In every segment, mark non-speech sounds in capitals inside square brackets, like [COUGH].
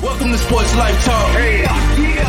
Welcome to Sports Life Talk. Hey,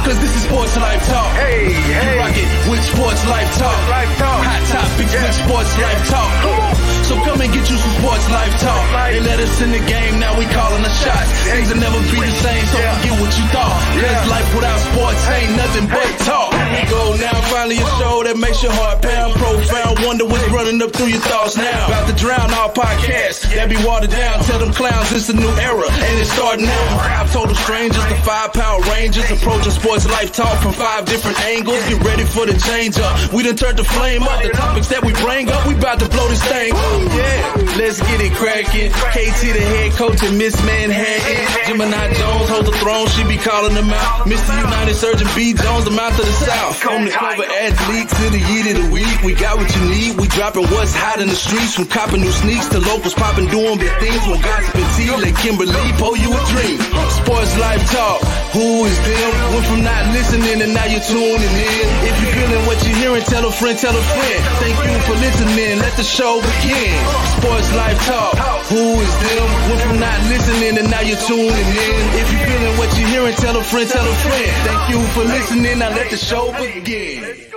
Cause this is Sports Life Talk. Hey, hey. You rock it with Sports Life Talk. Life Talk. Hot topics yeah. with Sports yeah. Life Talk. Come on. So come and get you some Sports Life Talk. They let us in the game, now we calling the shots. Things will never be the same, so yeah. forget what you thought. Cause life without sports ain't nothing but talk. we Go now, finally a show that makes your heart pound profound. Wonder what's running up through your thoughts now. About to drown our podcast that be watered down. Tell them clowns it's a new era and it's starting now. Five total strangers, the five power rangers, approaching sports life talk from five different angles. Get ready for the change up. We done turned the flame up. The topics that we bring up, we about to blow this thing. Yeah, let's get it cracking. KT the head coach and Miss Manhattan. Gemini Jones holds the throne, she be calling them out. Mr. United Surgeon B Jones, the mouth of the South. To cover athletes to the year of the week. We got what you need. We dropping what's hot in the streets from copping new sneaks to locals popping doing big things. When gossip and tea, let Kimberly pull you a dream. Sports life talk. Who is them? Went from not listening and now you're tuning in. If you're feeling what you're hearing, tell a friend, tell a friend. Thank you for listening. Let the show begin. Sports life talk. Who is them? Went from not listening and now you're tuning in. If you're feeling what you're hearing, tell a friend, tell a friend. Thank you for listening. Now let the show begin.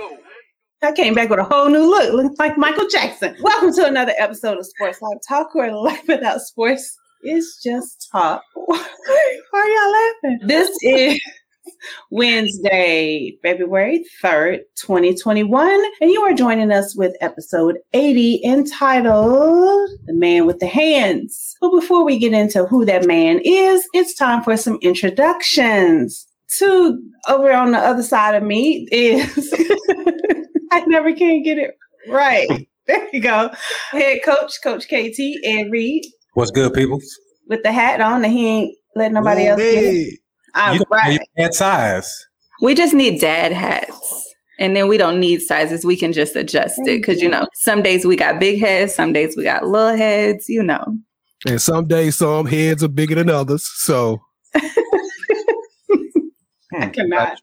I came back with a whole new look, looking like Michael Jackson. [LAUGHS] Welcome to another episode of Sports Life Talk, where life without sports is just talk. [LAUGHS] Why are y'all laughing? This is Wednesday, February 3rd, 2021, and you are joining us with episode 80 entitled The Man with the Hands. But before we get into who that man is, it's time for some introductions. Two over on the other side of me is [LAUGHS] I never can get it right. [LAUGHS] There you go. Head coach, Coach KT, Ed Reed. What's good, people? With the hat on, and he ain't letting nobody else get it. All you right. Hat size. We just need dad hats. And then we don't need sizes. We can just adjust it. Cause you know, some days we got big heads, some days we got little heads, you know. And some days some heads are bigger than others. So [LAUGHS] I hmm, cannot.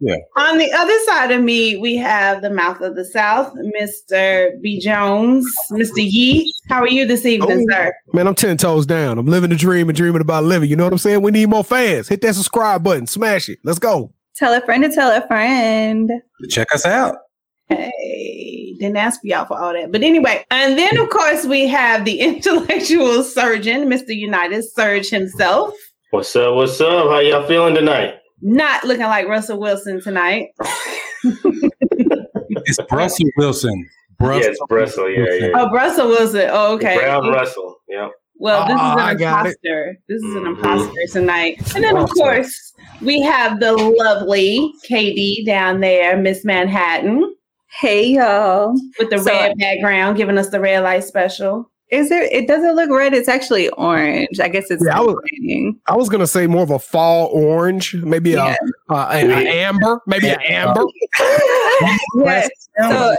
Yeah. On the other side of me, we have the mouth of the South, Mr. B. Jones, Mr. Yee. How are you this oh, evening, oh, sir? Man, I'm 10 toes down. I'm living the dream and dreaming about living. You know what I'm saying? We need more fans. Hit that subscribe button, smash it. Let's go. Tell a friend to tell a friend. Check us out. Hey, didn't ask y'all for all that. But anyway, and then of course we have the [LAUGHS] intellectual surgeon, Mr. United Surge himself. What's up? What's up? How y'all feeling tonight? Not looking like Russell Wilson tonight. it's Russell Wilson. Brussels. Yeah, it's Russell. Yeah, yeah. Oh, Russell Wilson. Oh, okay. Brown Russell. Yeah. Well, this oh, is an imposter. This is an mm-hmm. imposter tonight. And then, of course, we have the lovely Katie down there, Miss Manhattan. Hey, y'all. With the so, red background, giving us the red light special. Is there? It doesn't look red. It's actually orange. I guess it's. Yeah, I was, I was gonna say more of a fall orange, maybe yeah. a, uh, an, amber, maybe an amber. [LAUGHS] yes. So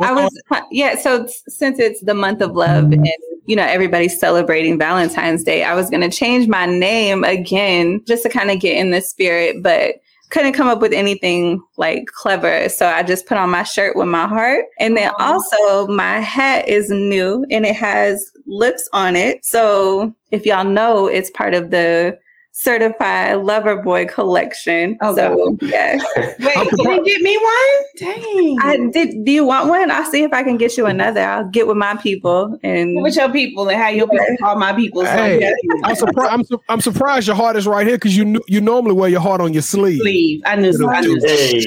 I was, yeah. So since it's the month of love and you know everybody's celebrating Valentine's Day, I was gonna change my name again just to kind of get in the spirit, but couldn't come up with anything like clever. So I just put on my shirt with my heart. And then also my hat is new and it has lips on it. So if y'all know, it's part of the certified lover boy collection. Oh, so God. yeah. [LAUGHS] Wait, can you get me one? Dang. I did do you want one? I'll see if I can get you another. I'll get with my people and with your people and how your people call my people. So hey, I'm surprised I'm, su- I'm surprised your heart is right here because you you normally wear your heart on your sleeve. Sleeve. I knew, I knew. Hey,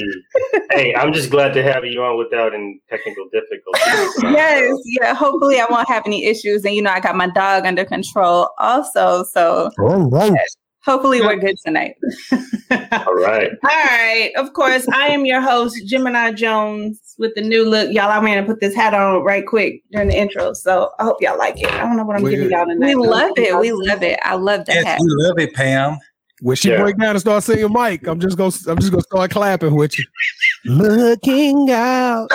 hey, I'm just glad to have you on without any technical difficulties. [LAUGHS] yes, yeah. Hopefully I won't have any issues. And you know, I got my dog under control also. So oh, right. Hopefully, we're good tonight. [LAUGHS] All right. All right. Of course, I am your host, Gemini Jones, with the new look. Y'all, I'm going to put this hat on right quick during the intro. So I hope y'all like it. I don't know what I'm we, giving y'all tonight. We love it. We love it. I love that yes, hat. We love it, Pam. When she yeah. break down and start singing Mike, I'm just gonna I'm just gonna start clapping with you. Looking out.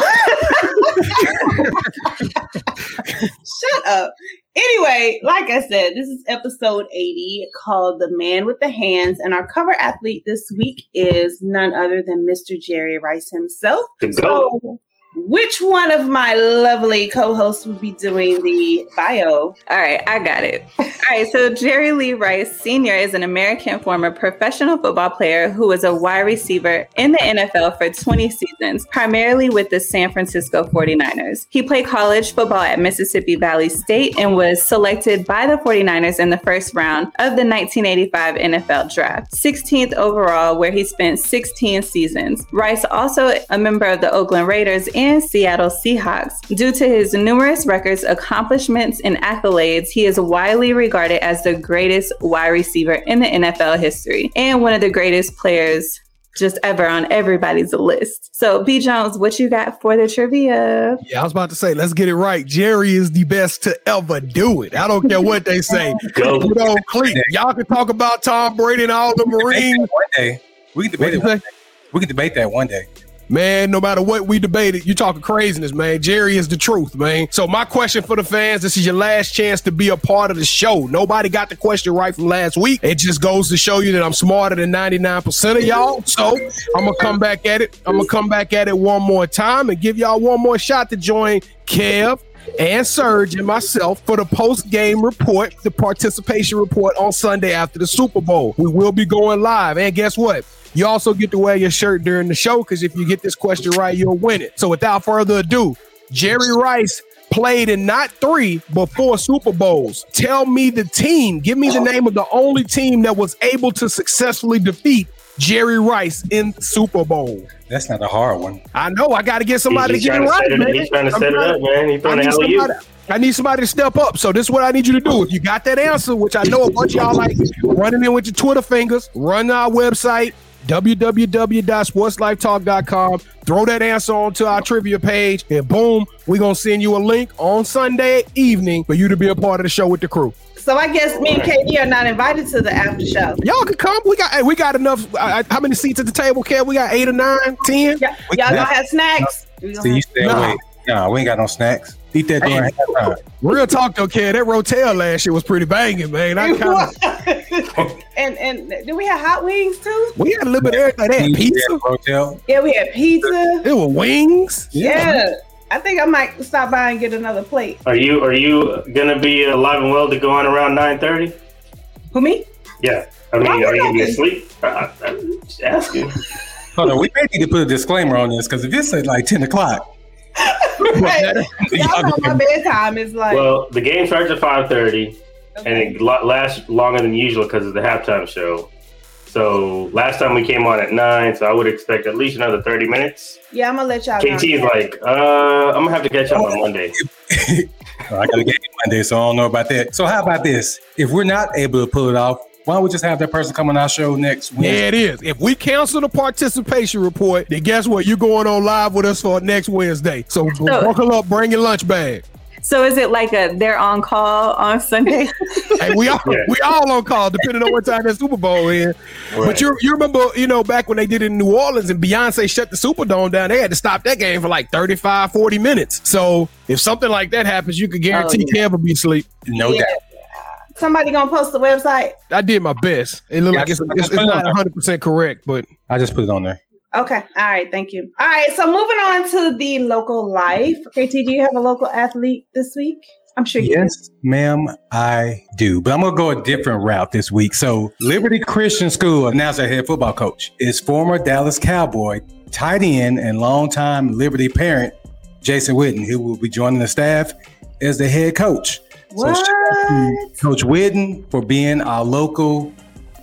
Shut up. Anyway, like I said, this is episode 80 called The Man with the Hands. And our cover athlete this week is none other than Mr. Jerry Rice himself. So which one of my lovely co-hosts will be doing the bio? All right, I got it. All right, so Jerry Lee Rice Sr. is an American former professional football player who was a wide receiver in the NFL for 20 seasons, primarily with the San Francisco 49ers. He played college football at Mississippi Valley State and was selected by the 49ers in the first round of the 1985 NFL Draft, 16th overall, where he spent 16 seasons. Rice also a member of the Oakland Raiders and Seattle Seahawks. Due to his numerous records, accomplishments, and accolades, he is widely regarded as the greatest wide receiver in the NFL history and one of the greatest players just ever on everybody's list. So, B. Jones, what you got for the trivia? Yeah, I was about to say, let's get it right. Jerry is the best to ever do it. I don't care what they say. [LAUGHS] Go. Put on clean. Y'all can talk about Tom Brady and all the Marines. One day. We can debate it one day. We can debate that one day. Man, no matter what we debated, you're talking craziness, man. Jerry is the truth, man. So my question for the fans, this is your last chance to be a part of the show. Nobody got the question right from last week. It just goes to show you that I'm smarter than 99% of y'all. So I'm gonna come back at it. I'm gonna come back at it one more time and give y'all one more shot to join Kev, and Serge and myself for the post game report, the participation report on Sunday after the Super Bowl. We will be going live. And guess what? You also get to wear your shirt during the show because if you get this question right, you'll win it. So without further ado, Jerry Rice played in not three, but four Super Bowls. Tell me the team. Give me the name of the only team that was able to successfully defeat Jerry Rice in Super Bowl. That's not a hard one. I know. I got to get somebody he's, to get it right, it, man. He's trying to set it up, man. He's throwing the I need somebody to step up. So this is what I need you to do. If you got that answer, which I know a bunch of y'all like running in with your Twitter fingers, run our website, www.sportslifetalk.com. Throw that answer onto our trivia page, and boom, we're gonna send you a link on Sunday evening for you to be a part of the show with the crew. So I guess me and KD are not invited to the after show. Y'all can come. We got hey, we got enough. Uh, how many seats at the table, Kev? We got eight or nine, ten. Yeah. Y'all gonna have snacks? So you stay away. No, we ain't got no snacks. Eat that during halftime. Real talk though, kid. That Rotel last year was pretty banging, man. I [LAUGHS] kinda... [LAUGHS] and and do we have hot wings too? We had a little bit of everything. They had pizza. Rotel. Yeah, we had pizza. There were wings. Yeah. yeah. I think I might stop by and get another plate. Are you are you gonna be alive and well to go on around nine thirty? Who me? Yeah. I mean, are you gonna be asleep? I, I'm just asking. Hold on, we may need to put a disclaimer on this because if it's at like ten o'clock, [LAUGHS] [LAUGHS] y'all know my bedtime is like. Well, the game starts at five thirty, okay. and it lasts longer than usual because of the halftime show. So last time we came on at nine, so I would expect at least another thirty minutes. Yeah, I'm gonna let y'all. KT is like, uh, I'm gonna have to catch up on Monday. [LAUGHS] I gotta get Monday, so I don't know about that. So how about this? If we're not able to pull it off, why don't we just have that person come on our show next week? Yeah, it is. If we cancel the participation report, then guess what? You're going on live with us for next Wednesday. So, so buckle up, bring your lunch bag. So is it like a they're on call on Sunday? [LAUGHS] hey, we all yeah. we all on call depending on what time that Super Bowl is. Right. But you you remember you know back when they did it in New Orleans and Beyonce shut the Superdome down, they had to stop that game for like 35, 40 minutes. So if something like that happens, you could oh, guarantee oh, yeah. Kev will be asleep. No yeah. doubt. Somebody gonna post the website? I did my best. It looked yeah, like it's, it's, it's not 100 percent correct, but I just put it on there. Okay. All right. Thank you. All right. So moving on to the local life. KT, do you have a local athlete this week? I'm sure yes, ma'am, I do. But I'm gonna go a different route this week. So Liberty Christian School announced their head football coach is former Dallas Cowboy, tight end, and longtime Liberty parent Jason Witten, who will be joining the staff as the head coach. What? So Coach Witten for being our local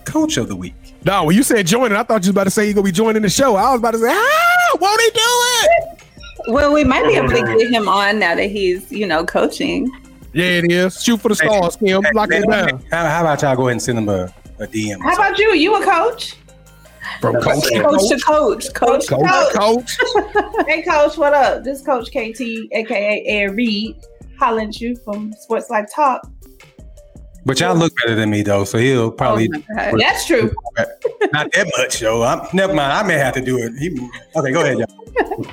coach of the week. No, when you said joining, I thought you was about to say you're gonna be joining the show. I was about to say, ah, won't he do it? Well, we might be able to get him on now that he's, you know, coaching. Yeah, it is. Shoot for the stars, Kim. Hey, Lock it down. How, how, about y'all go ahead and send him a, a DM? How about you? You a coach? From coach, to coach, to coach, coach, coach, [LAUGHS] coach. hey, coach, what up? This Coach KT, aka Ed Reed hollering you from Sports Life Talk. But y'all look better than me though, so he'll probably. Oh That's [LAUGHS] true. Not that much, though. I'm, never mind. I may have to do it. He, okay, go ahead, y'all.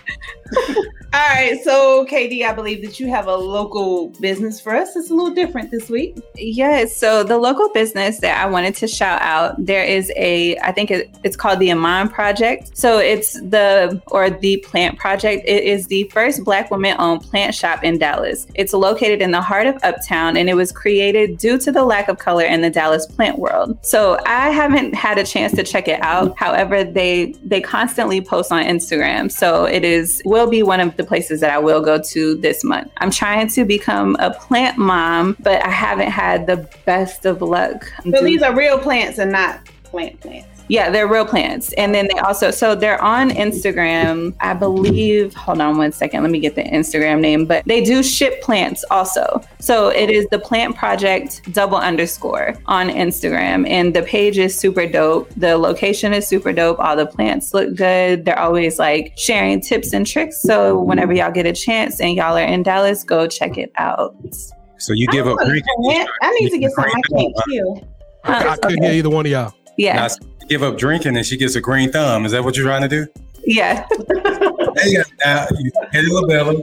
[LAUGHS] All right, so KD, I believe that you have a local business for us. It's a little different this week. Yes. So the local business that I wanted to shout out, there is a, I think it, it's called the Iman Project. So it's the or the Plant Project. It is the first Black woman-owned plant shop in Dallas. It's located in the heart of Uptown, and it was created due to the lack of color in the Dallas plant world. So I haven't had a chance to check it out. However, they they constantly post on Instagram. So it is will be one of the places that I will go to this month. I'm trying to become a plant mom, but I haven't had the best of luck. So these are real plants and not plant plants. Yeah, they're real plants. And then they also, so they're on Instagram, I believe. Hold on one second. Let me get the Instagram name, but they do ship plants also. So it is the plant project double underscore on Instagram. And the page is super dope. The location is super dope. All the plants look good. They're always like sharing tips and tricks. So whenever y'all get a chance and y'all are in Dallas, go check it out. So you give up drinking. I need to get some. I can't too. I couldn't hear either one of y'all. Yeah. Now, give up drinking and she gets a green thumb. Is that what you're trying to do? Yeah. hey, now you hit a bella.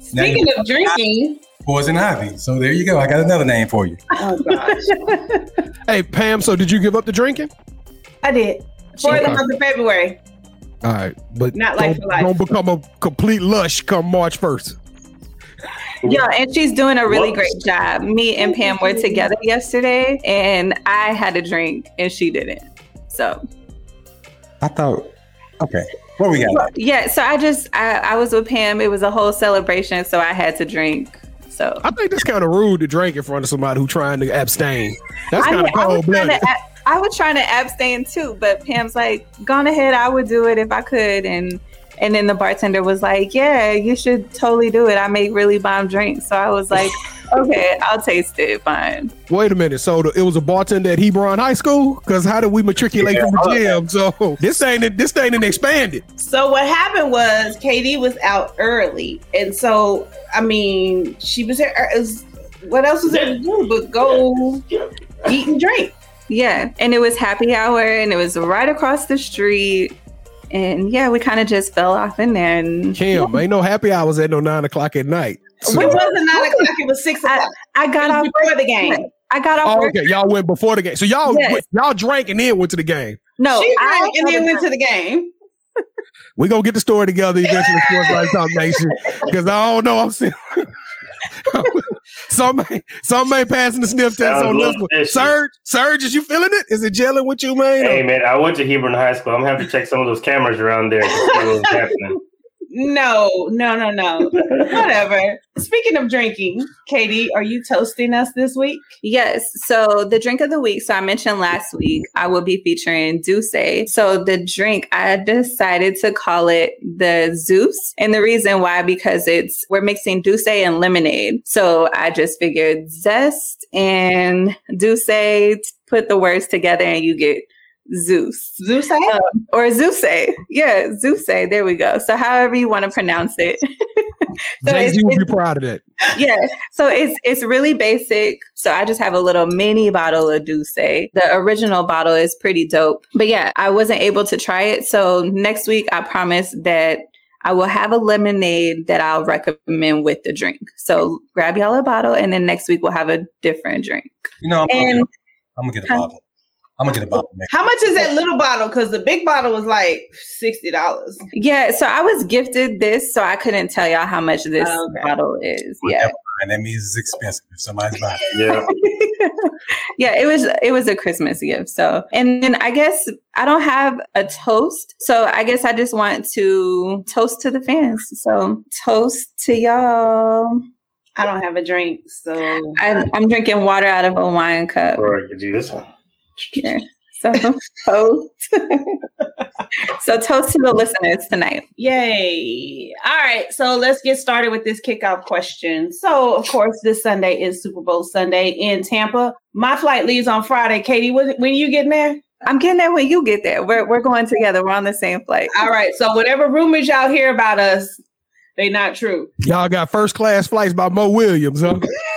Speaking of drinking, poison ivy. So there you go. I got another name for you. Oh gosh. [LAUGHS] hey Pam, so did you give up the drinking? I did. For the month of February. All right, but not like don't, don't become a complete lush come March first. Yeah, and she's doing a really great job. Me and Pam were together yesterday, and I had a drink and she didn't. So I thought, okay, what we got? Yeah, so I just I, I was with Pam. It was a whole celebration, so I had to drink. So I think that's kind of rude to drink in front of somebody who's trying to abstain. That's kind of cold blooded. I was trying to abstain too, but Pam's like, "Gone ahead, I would do it if I could," and and then the bartender was like, "Yeah, you should totally do it. I make really bomb drinks." So I was like, [LAUGHS] "Okay, I'll taste it. Fine." Wait a minute. So the, it was a bartender at Hebron High School? Because how did we matriculate yeah, from the gym? So [LAUGHS] this ain't this ain't expanded. So what happened was KD was out early, and so I mean, she was there. Er, what else was there to do but go eat and drink? Yeah, and it was happy hour, and it was right across the street and yeah, we kind of just fell off in there. And Kim, yeah. ain't no happy hours at no nine o'clock at night. So. It wasn't nine [LAUGHS] o'clock; it was six o'clock. I, I got off before the game. I got off. Oh, okay, y'all went before the game. So y'all yes. went, y'all drank and then went to the game. No, she drank and then went to the game. we gonna get the story together eventually, [LAUGHS] Sports Life Talk Nation. Because I don't know, I'm [LAUGHS] saying. [LAUGHS] some some may passing the sniff test on this one. Serge, Serge, is you feeling it? Is it gelling with you, man? Hey man, I went to Hebron High School. I'm gonna have to check some of those cameras around there to see what's [LAUGHS] happening. No, no, no, no. Whatever. Speaking of drinking, Katie, are you toasting us this week? Yes. So the drink of the week. So I mentioned last week I will be featuring D'ussé. So the drink I decided to call it the Zeus, and the reason why because it's we're mixing D'ussé and lemonade. So I just figured zest and D'ussé put the words together and you get Zeus. Zeus um, or Zeus. Yeah, Zeus. There we go. So however you want to pronounce it. [LAUGHS] so Jay-Z will be proud of that. Yeah. So it's it's really basic. So I just have a little mini bottle of D'ussé. The original bottle is pretty dope. But yeah, I wasn't able to try it. So next week I promise that I will have a lemonade that I'll recommend with the drink. So grab y'all a bottle and then next week we'll have a different drink. You know, I'm, and, gonna, I'm gonna get a bottle. I'm gonna get a bottle. How much is that little bottle? Because the big bottle was like sixty dollars. Yeah, so I was gifted this, so I couldn't tell y'all how much this oh, okay. bottle is. Yeah, and that means it's expensive if somebody's buying. Yeah, [LAUGHS] yeah, it was it was a Christmas gift. So, and then I guess I don't have a toast, so I guess I just want to toast to the fans. So, toast to y'all. I don't have a drink, so I'm, I'm drinking water out of a wine cup. Or I could do this one. Yeah. So toast. so toast to the listeners tonight. Yay. All right. So let's get started with this kickoff question. So of course, this Sunday is Super Bowl Sunday in Tampa. My flight leaves on Friday. Katie, when, when you getting there? I'm getting there when you get there. We're we're going together. We're on the same flight. All right. So whatever rumors y'all hear about us, they not true. Y'all got first class flights by Mo Williams, huh? [LAUGHS]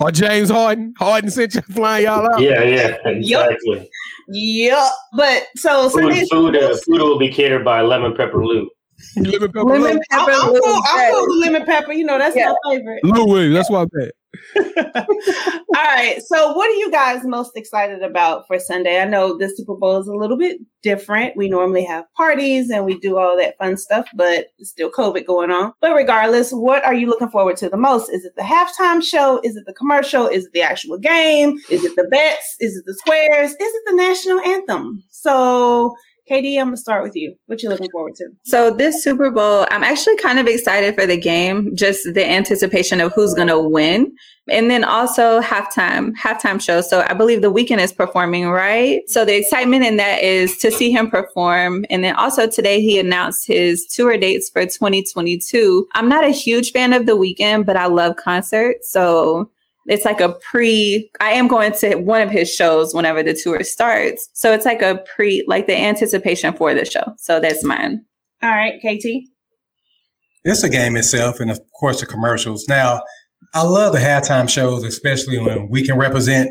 or James Harden. Harden sent you flying y'all out. Yeah, yeah, exactly. Yep. But so food, food, uh, food will be catered by Lemon Pepper Lou. lemon pepper. Lemon pepper. I'm, I'll, I'll, the lemon pepper. You know, that's yeah. my favorite. Louis, that's why I bet. [LAUGHS] All right. So, what are you guys most excited about for Sunday? I know the Super Bowl is a little bit different. We normally have parties and we do all that fun stuff, but still COVID going on. But regardless, what are you looking forward to the most? Is it the halftime show? Is it the commercial? Is it the actual game? Is it the bets? Is it the squares? Is it the national anthem? So, Katie, I'm gonna start with you. What you looking forward to? So this Super Bowl, I'm actually kind of excited for the game, just the anticipation of who's gonna win. And then also halftime, halftime show. So I believe the Weeknd is performing, right? So the excitement in that is to see him perform. And then also today he announced his tour dates for 2022. I'm not a huge fan of the Weeknd, but I love concerts. So it's like a pre i am going to one of his shows whenever the tour starts. So it's like a pre like the anticipation for the show. So that's mine. All right kt it's a game itself and of course the commercials. Now i love the halftime shows especially when we can represent.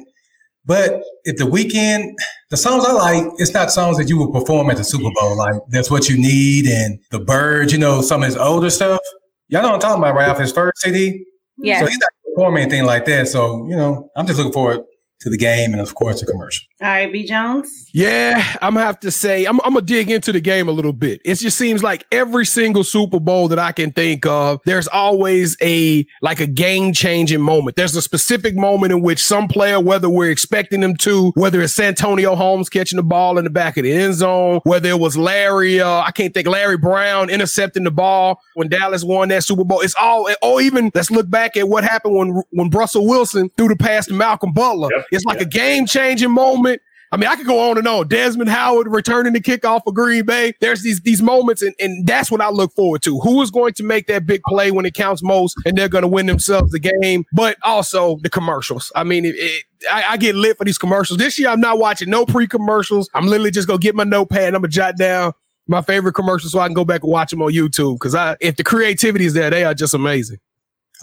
But if the Weeknd, the songs i like it's not songs that you would perform at the super bowl. Like that's what you need and the birds, you know some of his older stuff. Y'all know what i'm talking about right off his first cd yeah so he's not perform anything like that. So, you know, I'm just looking forward to the game and of course the commercial. All right, B Jones. Yeah, I'm gonna have to say I'm, I'm gonna dig into the game a little bit. It just seems like every single Super Bowl that I can think of, there's always a like a game changing moment. There's a specific moment in which some player, whether we're expecting them to, whether it's Santonio Holmes catching the ball in the back of the end zone, whether it was Larry, uh, I can't think Larry Brown intercepting the ball when Dallas won that Super Bowl. It's all, or even let's look back at what happened when when Russell Wilson threw the pass to Malcolm Butler. Yep. It's like a game changing moment. I mean, I could go on and on. Desmond Howard returning the kickoff for Green Bay. There's these these moments, and, and that's what I look forward to. Who is going to make that big play when it counts most, and they're going to win themselves the game? But also the commercials. I mean, it, it, I, I, get lit for these commercials. This year, I'm not watching no pre commercials. I'm literally just gonna get my notepad and I'm gonna jot down my favorite commercials so I can go back and watch them on YouTube. Because I, if the creativity is there, they are just amazing.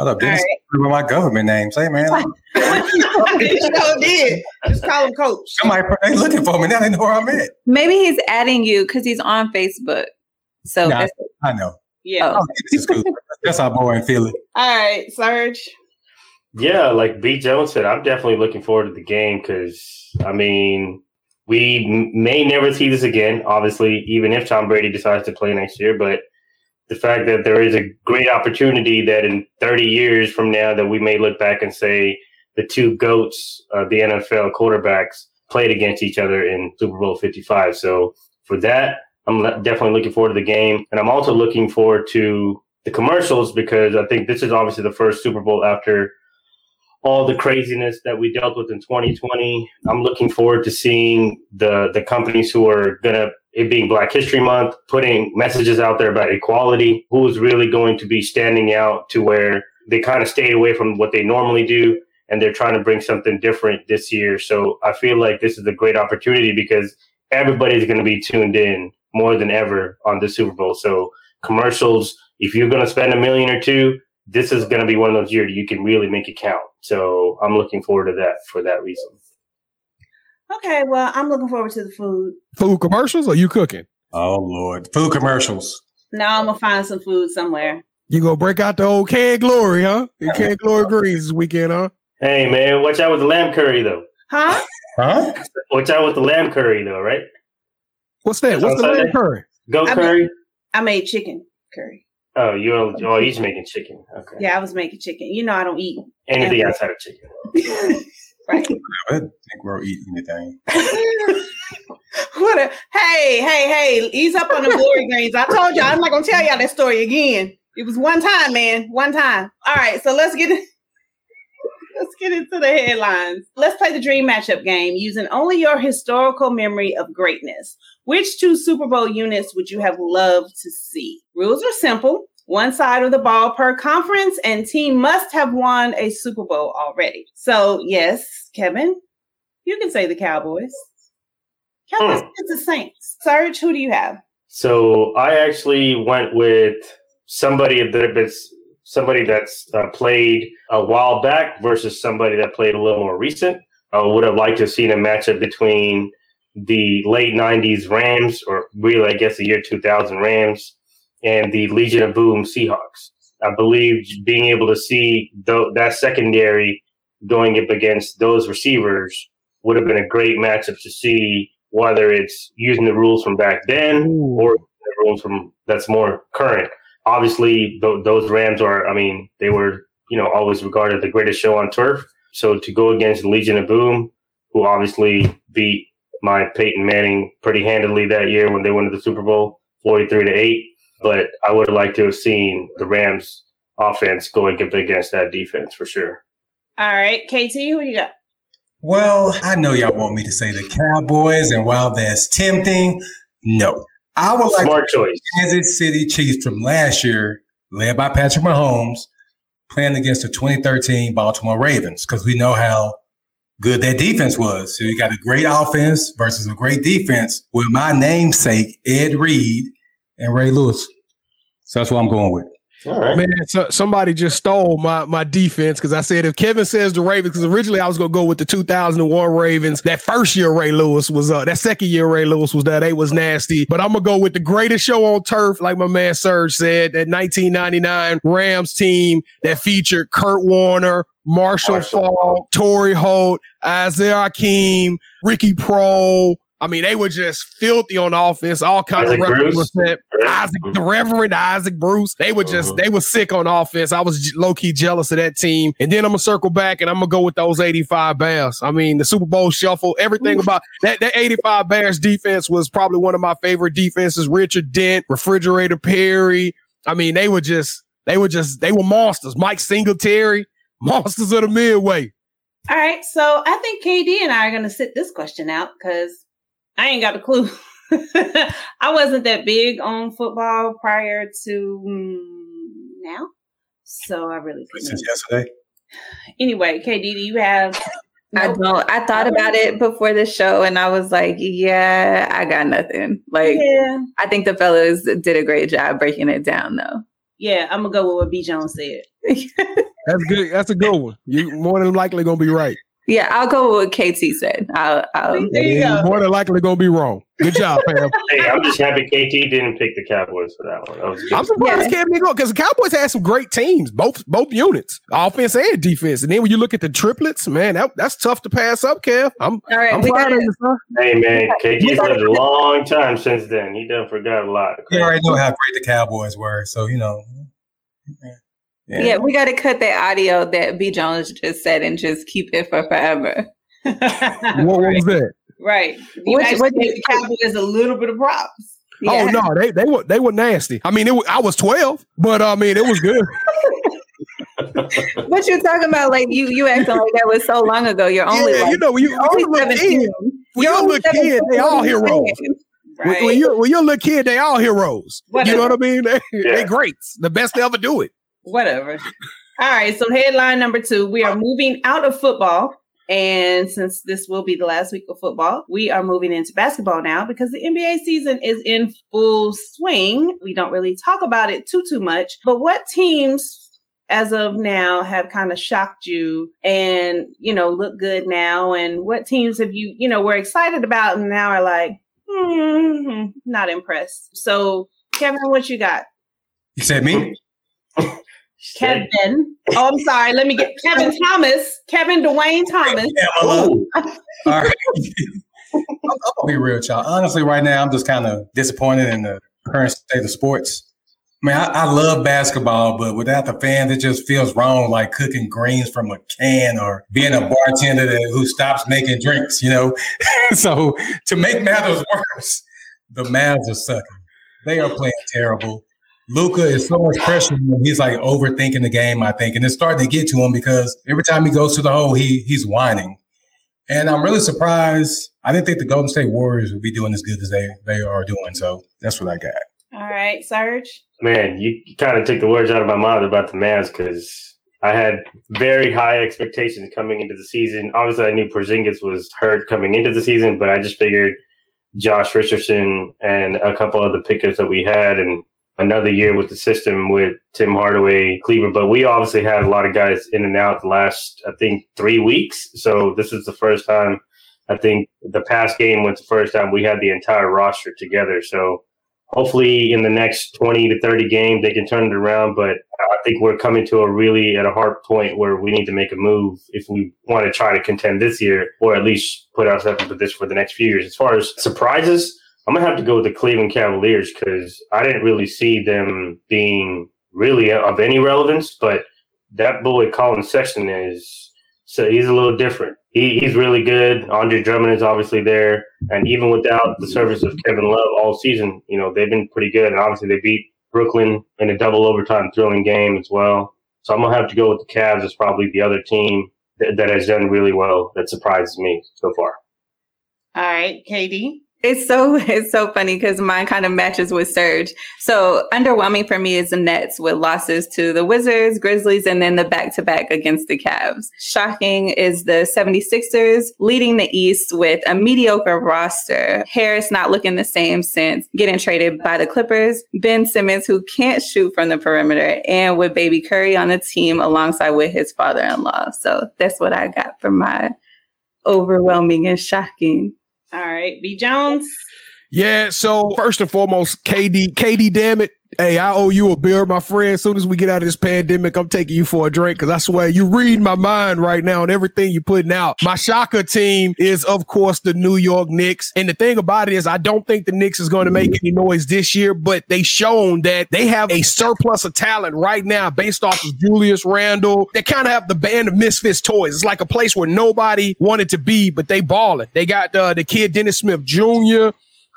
Hold up, didn't right. my government name. Say, man. you did. Just call him coach. Somebody they looking for me now. They know where I'm at. Maybe he's adding you because he's on Facebook. So nah, I know. Yeah. Oh, [LAUGHS] that's our boy in Philly. All right, Serge. Yeah, like B Jones said, I'm definitely looking forward to the game because I mean, we may never see this again. Obviously, even if Tom Brady decides to play next year, but the fact that there is a great opportunity that in 30 years from now that we may look back and say the two goats of the NFL quarterbacks played against each other in Super Bowl 55. So for that, I'm definitely looking forward to the game, and I'm also looking forward to the commercials because I think this is obviously the first Super Bowl after all the craziness that we dealt with in 2020. I'm looking forward to seeing the the companies who are gonna it being Black History Month, putting messages out there about equality, who is really going to be standing out to where they kind of stay away from what they normally do and they're trying to bring something different this year. So I feel like this is a great opportunity because everybody's going to be tuned in more than ever on the Super Bowl. So commercials, if you're going to spend a million or two, this is going to be one of those years you can really make it count. So I'm looking forward to that for that reason. Okay, well, I'm looking forward to the food. Food commercials or you cooking? Oh Lord, food commercials. Now I'm gonna find some food somewhere. You gonna break out the old can glory, huh? The can glory greens this weekend, huh? Hey man, watch out with the lamb curry though. Huh? Huh? Watch out with the lamb curry though, right? What's that? What's the Sunday? lamb curry? Goat I curry. Made, I made chicken curry. Oh, you oh he's making chicken. Okay. Yeah, I was making chicken. You know I don't eat anything outside of chicken. [LAUGHS] right? I think we'll eat anything. [LAUGHS] what a hey, hey, hey, ease up on the glory games. I told y'all I'm not gonna tell y'all that story again. It was one time, man. One time. All right, so let's get [LAUGHS] let's get into the headlines. Let's play the dream matchup game using only your historical memory of greatness. Which two Super Bowl units would you have loved to see? Rules are simple one side of the ball per conference, and team must have won a Super Bowl already. So, yes, Kevin, you can say the Cowboys. Cowboys hmm. the Saints. Serge, who do you have? So I actually went with somebody that's somebody that's uh, played a while back versus somebody that played a little more recent. I would have liked to have seen a matchup between the late '90s Rams, or really, I guess, the year 2000 Rams, and the Legion of Boom Seahawks. I believe being able to see th- that secondary going up against those receivers would have been a great matchup to see whether it's using the rules from back then Ooh. or the rules from that's more current. Obviously, th- those Rams are, I mean, they were, you know, always regarded the greatest show on turf. So to go against the Legion of Boom, who obviously beat my Peyton Manning pretty handily that year when they went to the Super Bowl, 43 to 8. But I would have liked to have seen the Rams offense going up against that defense for sure. All right, KT, who do you got? Well, I know y'all want me to say the Cowboys, and while that's tempting, no. I would like Smart choice. Kansas City Chiefs from last year, led by Patrick Mahomes, playing against the 2013 Baltimore Ravens, because we know how good that defense was. So you got a great offense versus a great defense with my namesake, Ed Reed and Ray Lewis. So that's what I'm going with. All right. Man, so, somebody just stole my my defense because I said if Kevin says the Ravens, because originally I was gonna go with the 2001 Ravens. That first year Ray Lewis was uh that second year Ray Lewis was there. They was nasty, but I'm gonna go with the greatest show on turf, like my man Serge said. That 1999 Rams team that featured Kurt Warner, Marshall, Marshall. Faulk, Torry Holt, Az-Zahir Hakim, Ricky Proehl, I mean, they were just filthy on offense. All kinds Isaac of references. Isaac, the Reverend Isaac Bruce. They were just, uh-huh. they were sick on offense. I was low key jealous of that team. And then I'm gonna circle back and I'm gonna go with those 85 Bears. I mean, the Super Bowl shuffle, everything Ooh. about that. That 85 Bears defense was probably one of my favorite defenses. Richard Dent, Refrigerator Perry. I mean, they were just, they were just, they were monsters. Mike Singletary, [LAUGHS] monsters of the midway. All right, so I think KD and I are going to sit this question out because I ain't got a clue. [LAUGHS] I wasn't that big on football prior to mm, now, so I really couldn't. Since yesterday. Anyway, KD, do you have? I don't. I thought about it before the show, and I was like, "Yeah, I got nothing." Like, yeah. I think the fellas did a great job breaking it down, though. Yeah, I'm gonna go with what B. Jones said. [LAUGHS] That's good. That's a good one. You more than likely gonna be right. Yeah, I'll go with what KT said. I'll, I'll, there you go. More than likely going to be wrong. Good job, Pam. [LAUGHS] hey, I'm just happy KT didn't pick the Cowboys for that one. That I'm surprised yeah. KT because the Cowboys had some great teams, both both units, offense and defense. And then when you look at the triplets, man, that, that's tough to pass up, Kev. I'm, All right, I'm proud of you, sir. Hey, man, KT's lived a long time since then. He done forgot a lot. You already know how great the Cowboys were, so you know. Yeah. Yeah, yeah we got to cut that audio that B. Jones just said and just keep it for forever. [LAUGHS] what was that? Right. You which, what the Cowboys a little bit of props. Oh, yeah. Oh no, they they were they were nasty. I mean, it was, I was twelve, but I mean, it was good. [LAUGHS] what you talking about? Like you you acting like that was so long ago. You're only yeah, like, you know when you when only you're a little kid, when you're a little kid, they all heroes. Right. When, you're when you're a little kid, they all heroes. Whatever. You know what I mean? They, yeah. they greats, the best to ever do it whatever. All right. So headline number two: We are moving out of football. And since this will be the last week of football, we are moving into basketball now because the NBA season is in full swing. We don't really talk about it too, too much. But what teams as of now have kind of shocked you and, you know, look good now? And what teams have you, you know, were excited about and now are like, hmm, not impressed? So, Kevin, what you got? You said me? [LAUGHS] Kevin. Oh, I'm sorry. Let me get Kevin [LAUGHS] Thomas. Kevin Dwayne Thomas. [LAUGHS] All right. I'll be real, child. Honestly, right now, I'm just kind of disappointed in the current state of sports. I mean, I, I, love basketball, but without the fans, it just feels wrong, like cooking greens from a can or being a bartender that, who stops making drinks, you know? [LAUGHS] so to make matters worse, the Mavs are sucking. They are playing terrible. Luka is so much pressure. He's like overthinking the game, I think, and it's starting to get to him because every time he goes to the hole, he he's whining. And I'm really surprised. I didn't think the Golden State Warriors would be doing as good as they they are doing. So that's what I got. All right, Serge. Man, you kind of took the words out of my mouth about the Mavs because I had very high expectations coming into the season. Obviously, I knew Porzingis was hurt coming into the season, but I just figured Josh Richardson and a couple of the pickers that we had and another year with the system with Tim Hardaway, Kleber. But we obviously had a lot of guys in and out the last, I think, three weeks. So this is the first time. I think the past game was the first time we had the entire roster together. So hopefully in the next 20 to 30 games they can turn it around but i think we're coming to a really at a hard point where we need to make a move if we want to try to contend this year or at least put ourselves in position for the next few years as far as surprises i'm to have to go with the cleveland cavaliers because i didn't really see them being really of any relevance but that boy Collin Sexton is so he's a little different he, he's really good. Andre Drummond is obviously there, and even without the service of Kevin Love all season, you know they've been pretty good. And obviously they beat Brooklyn in a double overtime thrilling game as well. So I'm gonna have to go with the Cavs as probably the other team that, that has done really well. That surprises me so far. All right, Katie. It's so [LAUGHS] it's so funny because mine kind of matches with Serge. So underwhelming for me is the Nets with losses to the Wizards, Grizzlies, and then the back to back against the Cavs. Shocking is the 76ers leading the East with a mediocre roster. Harris not looking the same since getting traded by the Clippers. Ben Simmons, who can't shoot from the perimeter, and with baby Curry on the team alongside with his father in law. So that's what I got for my overwhelming and shocking. All right, B Jones. Yeah, so first and foremost, KD, KD, damn it. Hey, I owe you a beer, my friend. As soon as we get out of this pandemic, I'm taking you for a drink because I swear you read my mind right now and everything you're putting out. My shocker team is, of course, the New York Knicks. And the thing about it is, I don't think the Knicks is going to make any noise this year, but they shown that they have a surplus of talent right now based off of Julius Randle. They kind of have the band of misfits toys. It's like a place where nobody wanted to be, but they balling. They got uh, the kid Dennis Smith Jr.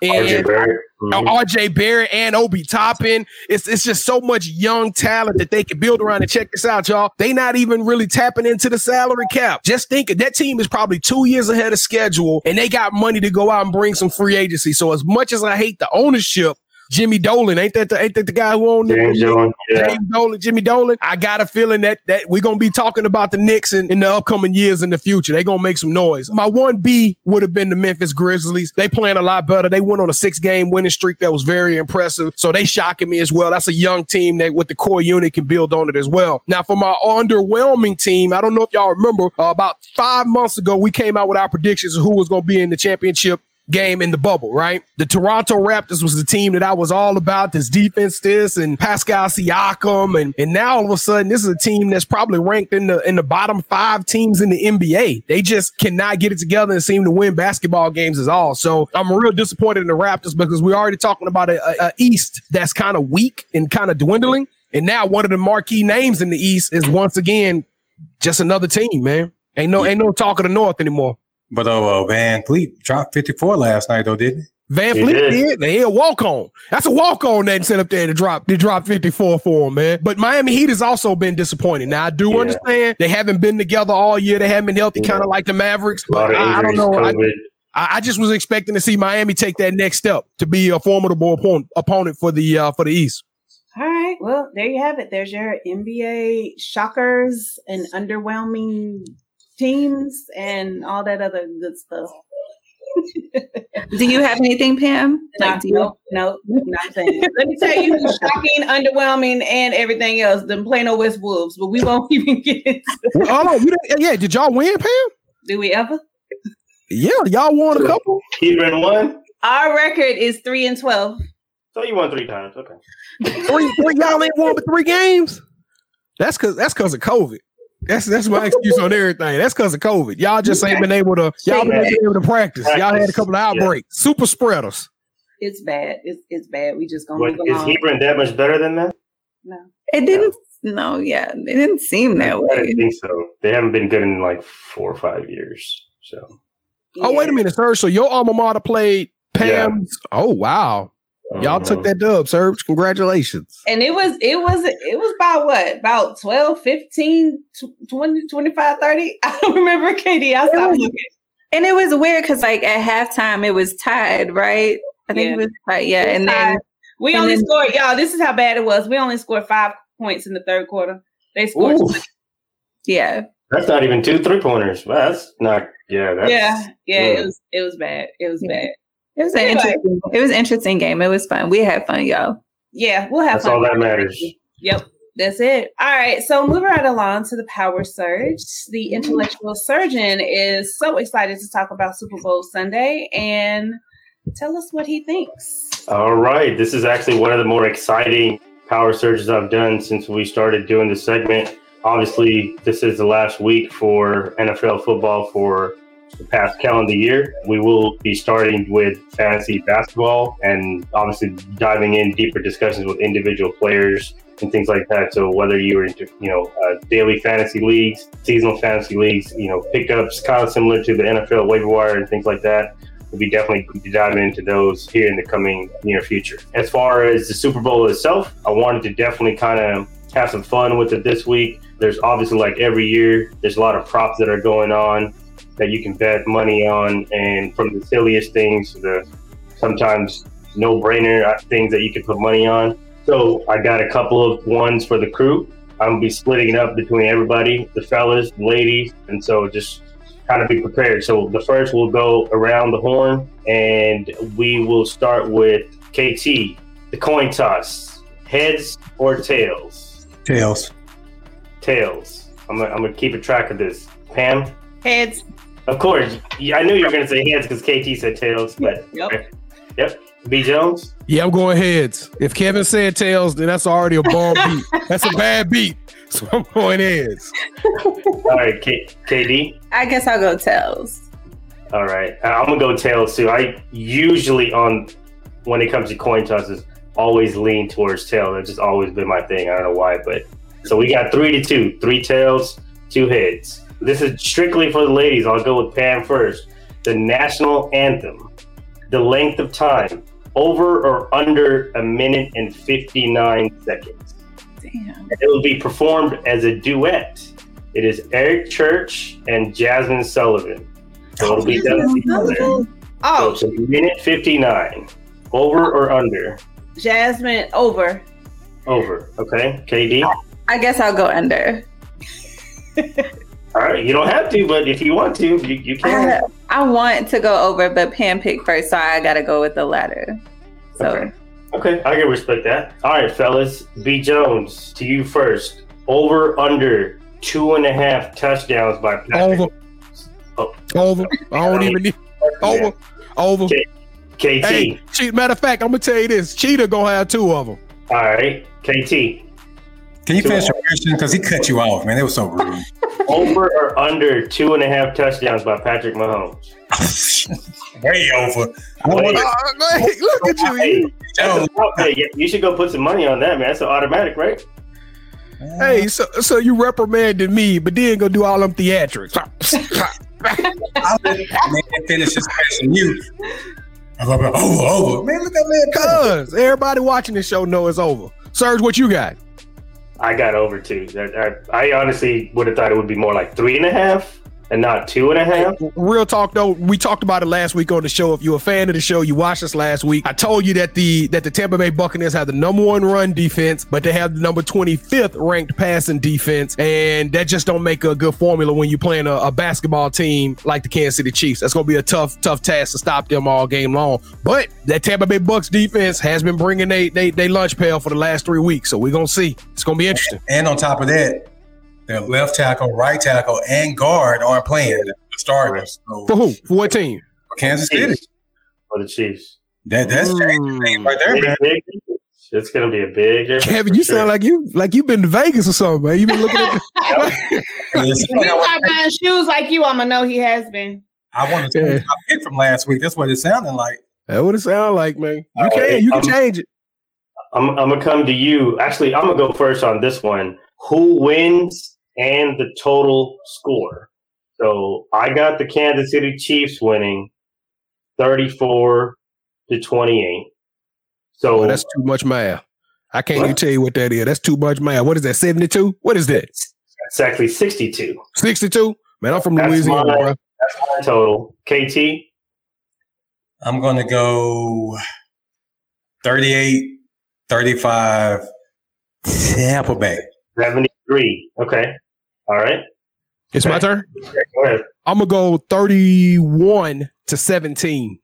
RJ Barrett. Mm-hmm. RJ Barrett and Obi Toppin. It's it's just so much young talent that they can build around. And check this out, y'all. They not even really tapping into the salary cap. Just think of that team is probably two years ahead of schedule, and they got money to go out and bring some free agency. So as much as I hate the ownership, Jimmy Dolan. Ain't that the ain't that the guy who owned James Dolan? Yeah. James Dolan, Jimmy Dolan. I got a feeling that that we're gonna be talking about the Knicks in, in the upcoming years in the future. They're gonna make some noise. My one B would have been the Memphis Grizzlies. They playing a lot better. They went on a six game winning streak that was very impressive. So they shocking me as well. That's a young team that with the core unit can build on it as well. Now for my underwhelming team, I don't know if y'all remember uh, about five months ago we came out with our predictions of who was gonna be in the championship game in the bubble, right? The Toronto Raptors was the team that I was all about. This defense, this and Pascal Siakam, and and now all of a sudden this is a team that's probably ranked in the in the bottom five teams in the NBA. They just cannot get it together and seem to win basketball games at all. So I'm real disappointed in the Raptors because we're already talking about a, a, a East that's kind of weak and kind of dwindling, and now one of the marquee names in the East is once again just another team, man. Ain't no ain't no talk of the North anymore. But oh, uh, VanVleet dropped 54 last night, though, didn't he? VanVleet did. They had a walk on. That's a walk on that set up there to drop. They dropped 54 for him, man. But Miami Heat has also been disappointing. Now I do yeah. understand they haven't been together all year. They haven't been healthy, yeah. kind of like the Mavericks. But I, I, don't know. I, I, just was expecting to see Miami take that next step to be a formidable opponent, opponent for the uh, for the East. All right. Well, there you have it. There's your NBA shockers and underwhelming teams and all that other good stuff. [LAUGHS] do you have anything, Pam? Like, no, no, nothing. [LAUGHS] Let me tell you, [LAUGHS] shocking, underwhelming, and everything else. Them Plano West Wolves, but we won't even get into. Well, oh, you yeah. Did y'all win, Pam? Did we ever? Yeah, y'all won a couple. Even one. Our record is three and twelve. So you won three times. Okay. three, three, y'all ain't won but three games. That's cause that's cause of COVID. That's that's my excuse on everything. That's because of COVID. Y'all just ain't been able to. Y'all been able to practice. Y'all had a couple of outbreaks. Yeah. Super spreaders. It's bad. It's it's bad. We just gonna what, move along. Is Hebron that much better than that? No, it didn't. No, yeah, it didn't seem that way. I didn't think so. They haven't been good in like four or five years. So. Yeah. Oh wait a minute, sir. So your alma mater played Pam's. Yeah. Oh wow. Y'all took uh-huh. that dub, sir. Congratulations. And it was, it was, it was about what? About 12, 15, 20, 25, 30? [LAUGHS] I don't remember, Katie. I stopped looking. And it was weird because, like, at halftime, it was tied, right? I think yeah. it was tied. Yeah. and then we and only then, scored, y'all, this is how bad it was. We only scored five points in the third quarter. They scored. Yeah. That's not even two three pointers. that's not, yeah. That's, yeah. Yeah. It was, it was bad. It was yeah. bad. It was an anyway. interesting. It was an interesting game. It was fun. We had fun, y'all. Yeah, we'll have fun. That's fun. all that matters. Yep. That's it. All right. So moving right along to the power surge. The mm-hmm. intellectual surgeon is so excited to talk about Super Bowl Sunday and tell us what he thinks. All right. This is actually one of the more exciting power surges I've done since we started doing this segment. Obviously, this is the last week for NFL football for the past calendar year. We will be starting with fantasy basketball and obviously diving in deeper discussions with individual players and things like that. So whether you are into, you know, uh, daily fantasy leagues, seasonal fantasy leagues, you know, pickups, kind of similar to the NFL waiver wire and things like that, we'll be definitely diving into those here in the coming near future. As far as the Super Bowl itself, I wanted to definitely kind of have some fun with it this week. There's obviously like every year, there's a lot of props that are going on that you can bet money on, and from the silliest things to the sometimes no brainer uh, things that you can put money on. So I got a couple of ones for the crew. I'm gonna be splitting it up between everybody, the fellas, the ladies, and so just kind of be prepared. So the first will go around the horn, and we will start with KT, the coin toss, heads or tails? Tails. Tails. I'm gonna, I'm gonna keep a track of this. Pam. Heads. Of course. I knew you were gonna say heads because KT said tails, but [LAUGHS] Yep. okay. Yep. B Jones. Yeah, I'm going heads. If Kevin said tails, then that's already a bomb beat. [LAUGHS] That's a bad beat. So [LAUGHS] I'm going heads. All right, K- KD. I guess I'll go tails. All right, Uh, I'm gonna go tails too. I usually on when it comes to coin tosses always lean towards tail. That's just always been my thing. I don't know why, but so we got three to two, three tails, two heads. This is strictly for the ladies. I'll go with Pam first. The national anthem. The length of time over or under a minute and 59 seconds. Damn. It will be performed as a duet. It is Eric Church and Jazmine Sullivan. So it'll be done together. So Oh, it's a minute 59. Over oh. or under? Jasmine over. Over. Okay. KD? I guess I'll go under. [LAUGHS] All right. You don't have to, but if you want to, you, you can. I want to go over, but Pam picked first, so I gotta go with the latter. So Okay. Okay. I can respect that. All right, fellas. B. Jones, to you first. Over, under two and a half touchdowns by Patrick. Over. Oh. Over. I don't even need over. Over. Okay. KT. Hey. Matter of fact, I'm gonna tell you this: Cheetah gonna have two of them. All right. KT. Can you finish your question? Because he cut you off, man. It was so rude. Over or under two and a half touchdowns by Patrick Mahomes? [LAUGHS] Way over. I Wait. want Uh, [LAUGHS] look at you. Hey, you. that's a, hey, you- you should go put some money on that, man. That's an automatic, right? Hey, so so you reprimanded me, but then go do all them theatrics. I'll let that man finish his question. You. Over, over. Man, look at that man. Cause everybody watching this show know it's over. Serge, what you got? I got over two. I, I, I honestly would have thought it would be more like three and a half and not two and a half. Real talk though, we talked about it last week on the show. If you're a fan of the show, you watched us last week. I told you that the that the Tampa Bay Buccaneers have the number one run defense, but they have the number 25th ranked passing defense, and that just don't make a good formula when you're playing a, a basketball team like the Kansas City Chiefs. That's gonna be a tough tough task to stop them all game long. But that Tampa Bay Bucks defense has been bringing they they, they lunch pail for the last three weeks, so we're gonna see. It's gonna be interesting. And on top of that, their left tackle, right tackle, and guard aren't playing the starters. So For who? For what team? for Kansas City. For the Chiefs. That that's changing things right there, Big, man. big. It's going to be a big difference. Kevin, you sure. sound like you like you've been to Vegas or something, man. You've been looking at the, It's If like he buying shoes like you, I'ma know he has been. I want to change my pick from last week. That's what it sounded like. That what it sound like, man. You All can, right, you can um, change it. I'm, I'm going to come to you. Actually, I'm going to go first on this one. Who wins and the total score? So I got the Kansas City Chiefs winning 34 to 28. So Oh, that's too much math. I can't even tell you what that is. That's too much math. What is that? Seventy two? What is that? that's actually 62. Sixty two? Man, I'm from That's Louisiana, mine. bro. That's my total. KT, I'm going to go 38, 35, Tampa Bay. 73. Okay. All right. It's my turn. Go. I'm gonna go thirty one to seventeen.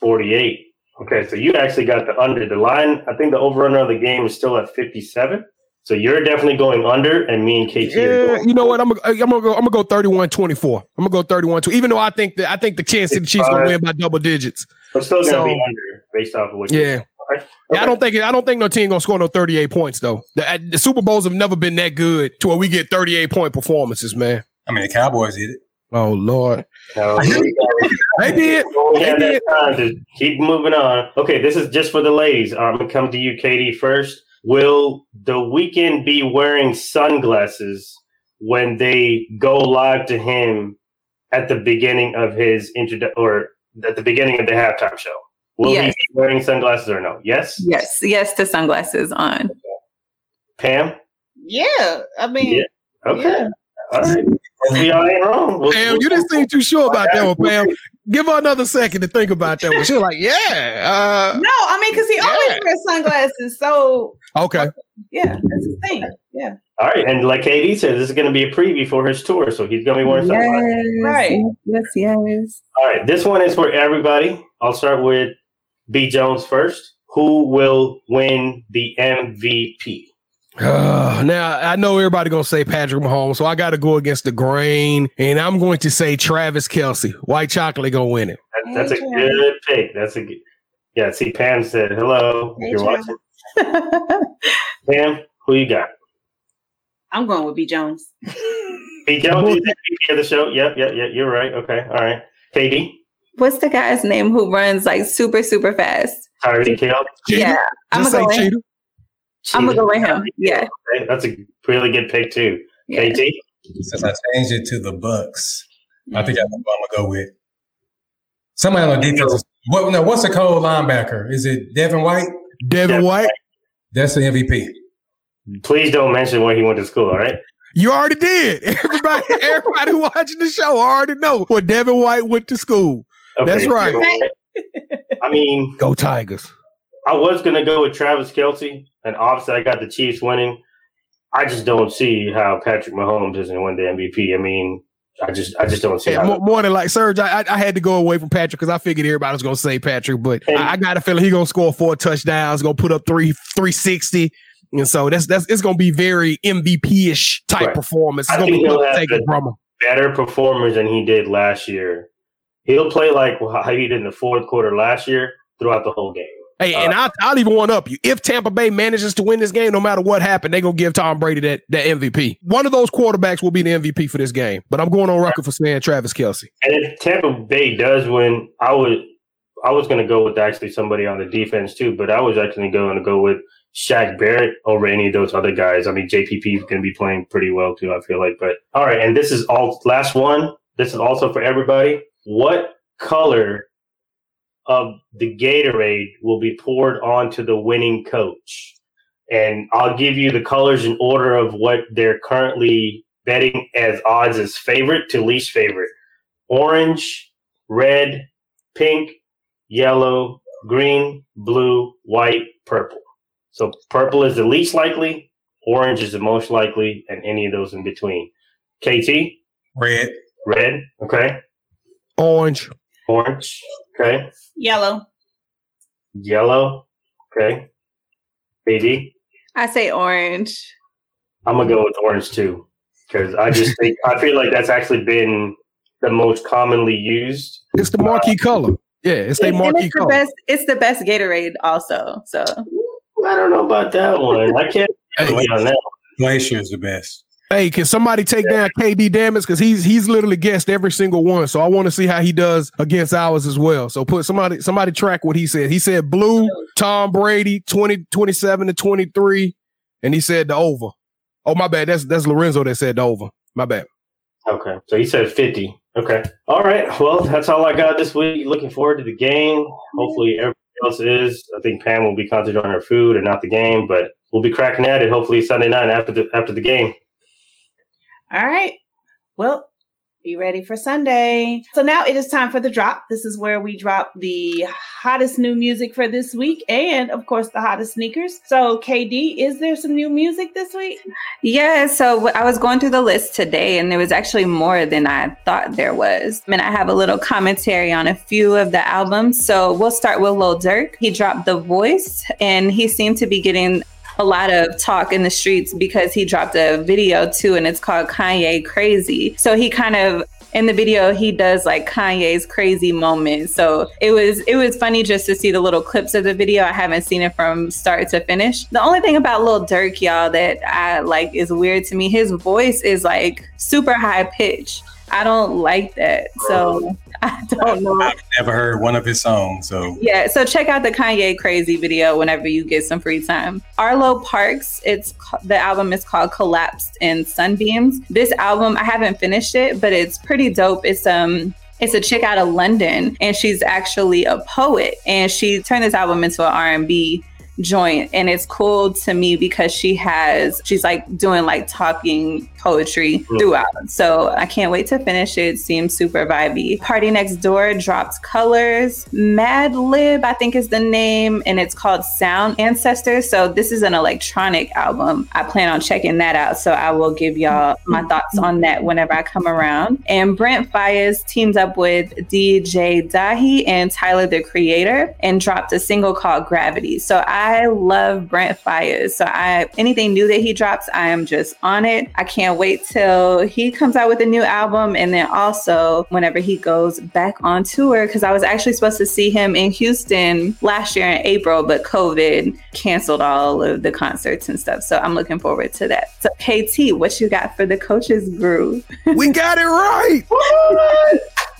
48. Okay, so you actually got the under. The line, I think the over under of the game is still at 57. So you're definitely going under, and me and KT are Yeah, going. you know what? I'm gonna I'm gonna go I'm gonna go 31-24. I'm gonna go 31 2 even though I think that I think the Kansas City Chiefs gonna win by double digits. We're still going to So- be under. based off of what. Yeah. Okay. Yeah, I don't think I don't think no team gonna score no 38 points though. The, the, Super Bowls have never been that good to where we get 38 point performances, man. I mean, the Cowboys did it. Oh Lord, [LAUGHS] no, they did. They did. To keep moving on. Okay, this is just for the ladies. I'm gonna come to you, Katie, first. Will the Weeknd be wearing sunglasses when they go live to him at the beginning of his intro or at the beginning of the halftime show? Will yes. he be wearing sunglasses or no? Yes. Yes. Yes to sunglasses on. Pam. Yeah. I mean. Yeah. Okay. Yeah. All right. We all ain't wrong. We'll, Pam, we'll, you didn't seem too sure about that one, Pam. [LAUGHS] Give her another second to think about that one. She's like, yeah. Uh, no, I mean, because he yeah. always wears sunglasses. So okay. Yeah, that's the thing. Yeah. All right, and like KD said, this is going to be a preview for his tour, so he's going to be wearing yes, sunglasses. Right. Yes, yes. All right, this one is for everybody. I'll start with B. Jones first. Who will win the MVP? Uh, now I know everybody gonna say Patrick Mahomes, so I got to go against the grain, and I'm going to say Travis Kelce. White chocolate gonna win it. That, that's hey, a good pick. That's a good. Yeah. See, Pam said hello. Hey, you're watching. Pam, who you got? [LAUGHS] I'm going with B Jones. B Jones is MVP of the show. Yep, yep, yep. You're right. Okay, all right. Katie. What's the guy's name who runs like super, super fast? Tyreek Hill. Yeah, I'm gonna go. I'm gonna go with him. Yeah, okay. that's a really good pick too. Yeah. KT. Since I changed it to the Bucks, I think I'm, I'm gonna go with somebody on the uh, defense. What now? What's the cold linebacker? Is it Devin White? Devin White. That's the MVP. Please don't mention where he went to school. All right. You already did. [LAUGHS] Everybody, everybody watching the show already know where Devin White went to school. Okay. That's right. I mean, go Tigers. I was gonna go with Travis Kelce, and obviously I got the Chiefs winning. I just don't see how Patrick Mahomes isn't win the MVP. I mean, I just I just don't see. Yeah, more, more, than like Serge, I, I had to go away from Patrick because I figured everybody was gonna say Patrick, but and, I, I, got a feeling he gonna score four touchdowns, gonna put up three three sixty, and so that's that's it's gonna be very MVP ish type right. performance. It's I take from him. Better performers than he did last year. He'll play like how he did in the fourth quarter last year throughout the whole game. Hey, and uh, I'll, I'll even one up you. If Tampa Bay manages to win this game, no matter what happened, they're gonna give Tom Brady that that MVP. One of those quarterbacks will be the MVP for this game. But I'm going on record for saying Travis Kelce. And if Tampa Bay does win, I would I was gonna go with actually somebody on the defense too, but I was actually going to go with Shaq Barrett over any of those other guys. I mean, JPP is going to be playing pretty well too. I feel like, but all right. And this is all last one. This is also for everybody. What color of the Gatorade will be poured onto the winning coach. And I'll give you the colors in order of what they're currently betting as odds as favorite to least favorite orange, red, pink, yellow, green, blue, white, purple. So purple is the least likely, orange is the most likely, and any of those in between. KT? Red. Red. Okay. Orange. Orange. Okay. Yellow. Yellow. Okay. BD. I say orange. I'm gonna go with orange too, because I just [LAUGHS] think I feel like that's actually been the most commonly used. It's the marquee uh, color. Yeah, it's the marquee it's color. The best, it's the best Gatorade, also. So I don't know about that one. I can't hey, on that. Glacier is the best. Hey, can somebody take down KD Damage? Because he's he's literally guessed every single one. So I want to see how he does against ours as well. So put somebody somebody track what he said. He said blue, Tom Brady, 20, 27 to 23. And he said the over. Oh, my bad. That's that's Lorenzo that said the over. My bad. Okay. So he said 50. Okay. All right. Well, that's all I got this week. Looking forward to the game. Hopefully everybody else is. I think Pam will be concentrating on her food and not the game, but we'll be cracking at it hopefully Sunday night after the after the game. All right. Well, be ready for Sunday. So now it is time for the drop. This is where we drop the hottest new music for this week and, of course, the hottest sneakers. So, KD, is there some new music this week? Yeah. So I was going through the list today and there was actually more than I thought there was. I mean, I have a little commentary on a few of the albums. So we'll start with Lil Durk. He dropped The Voice and he seemed to be getting a lot of talk in the streets because he dropped a video too, and it's called Kanye Crazy. So he kind of in the video he does like Kanye's crazy moment. So it was it was funny just to see the little clips of the video. I haven't seen it from start to finish. The only thing about Lil Durk, y'all, that I like is weird to me. His voice is like super high pitch. I don't like that. So [LAUGHS] I don't know. I've never heard one of his songs. So yeah, so check out the Kanye Crazy video whenever you get some free time. Arlo Parks, it's the album is called Collapsed in Sunbeams. This album I haven't finished it, but it's pretty dope. It's um it's a chick out of London and she's actually a poet and she turned this album into an R&B joint. And it's cool to me because she has she's like doing like talking poetry throughout. So i can't wait to finish it, seems super vibey. PartyNextDoor dropped colors. Madlib i think is the name and it's called sound ancestors. So this is an electronic album. I plan on checking that out. So i will give y'all my mm-hmm. thoughts on that whenever i come around. And brent faiyaz teamed up with dj dahi and tyler the creator and dropped a single called gravity. So i I love Brent Faiyaz. So I anything new that he drops, I am just on it. I can't wait till he comes out with a new album and then also whenever he goes back on tour because I was actually supposed to see him in Houston last year in April, but COVID canceled all of the concerts and stuff. So I'm looking forward to that. So KT, what you got for the coaches group? we got it right. [LAUGHS] [LAUGHS]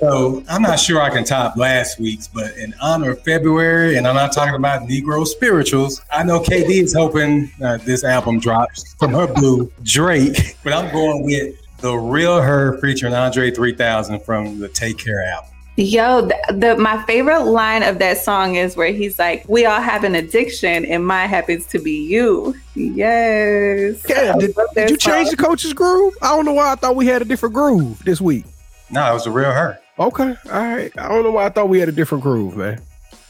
so I'm not sure I can top last week's, but in honor of February, and I'm not talking about Negro spirituals, I know KD is hoping uh, this album drops from her blue Drake, but I'm going with the real her featuring Andre 3000 from the Take Care album. Yo, the, the, my favorite line of that song is where he's like, "We all have an addiction, and mine happens to be you." Yes. Yeah, did, did you change the coach's groove? I don't know why I thought we had a different groove this week. No, it was a real her. Okay, all right. I don't know why I thought we had a different groove, man.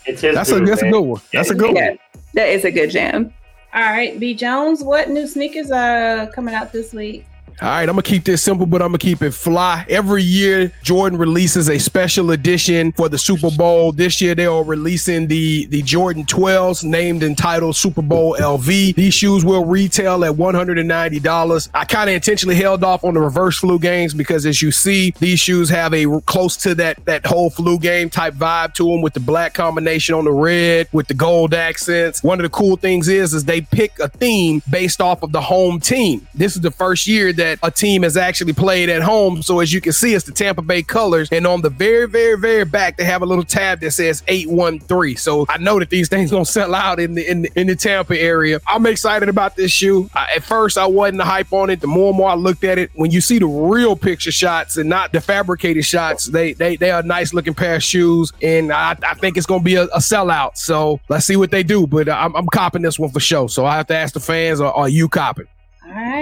It's his that's groove, a that's man. a good one. That's a good Yeah, one. that is a good jam. All right, B Jones, what new sneakers are coming out this week? All right, I'm gonna keep this simple, but I'm gonna keep it fly. Every year, Jordan releases a special edition for the Super Bowl. This year, they are releasing the the Jordan 12s, named and titled Super Bowl LV. These shoes will retail at 190 dollars. I kind of intentionally held off on the reverse flu games because, as you see, these shoes have a close to that that whole flu game type vibe to them with the black combination on the red with the gold accents. One of the cool things is is they pick a theme based off of the home team. This is the first year that a team has actually played at home. So as you can see, it's the Tampa Bay colors. And on the very, very, very back, they have a little tab that says 813. So I know that these [LAUGHS] things gonna sell out in the in the, in the Tampa area. I'm excited about this shoe. I, at first, I wasn't the hype on it. The more and more I looked at it, when you see the real picture shots and not the fabricated shots, they they they are nice looking pair of shoes. And I, I think it's gonna be a, a sellout. So let's see what they do. But I'm, I'm copping this one for sure. So I have to ask the fans, are, are you copping?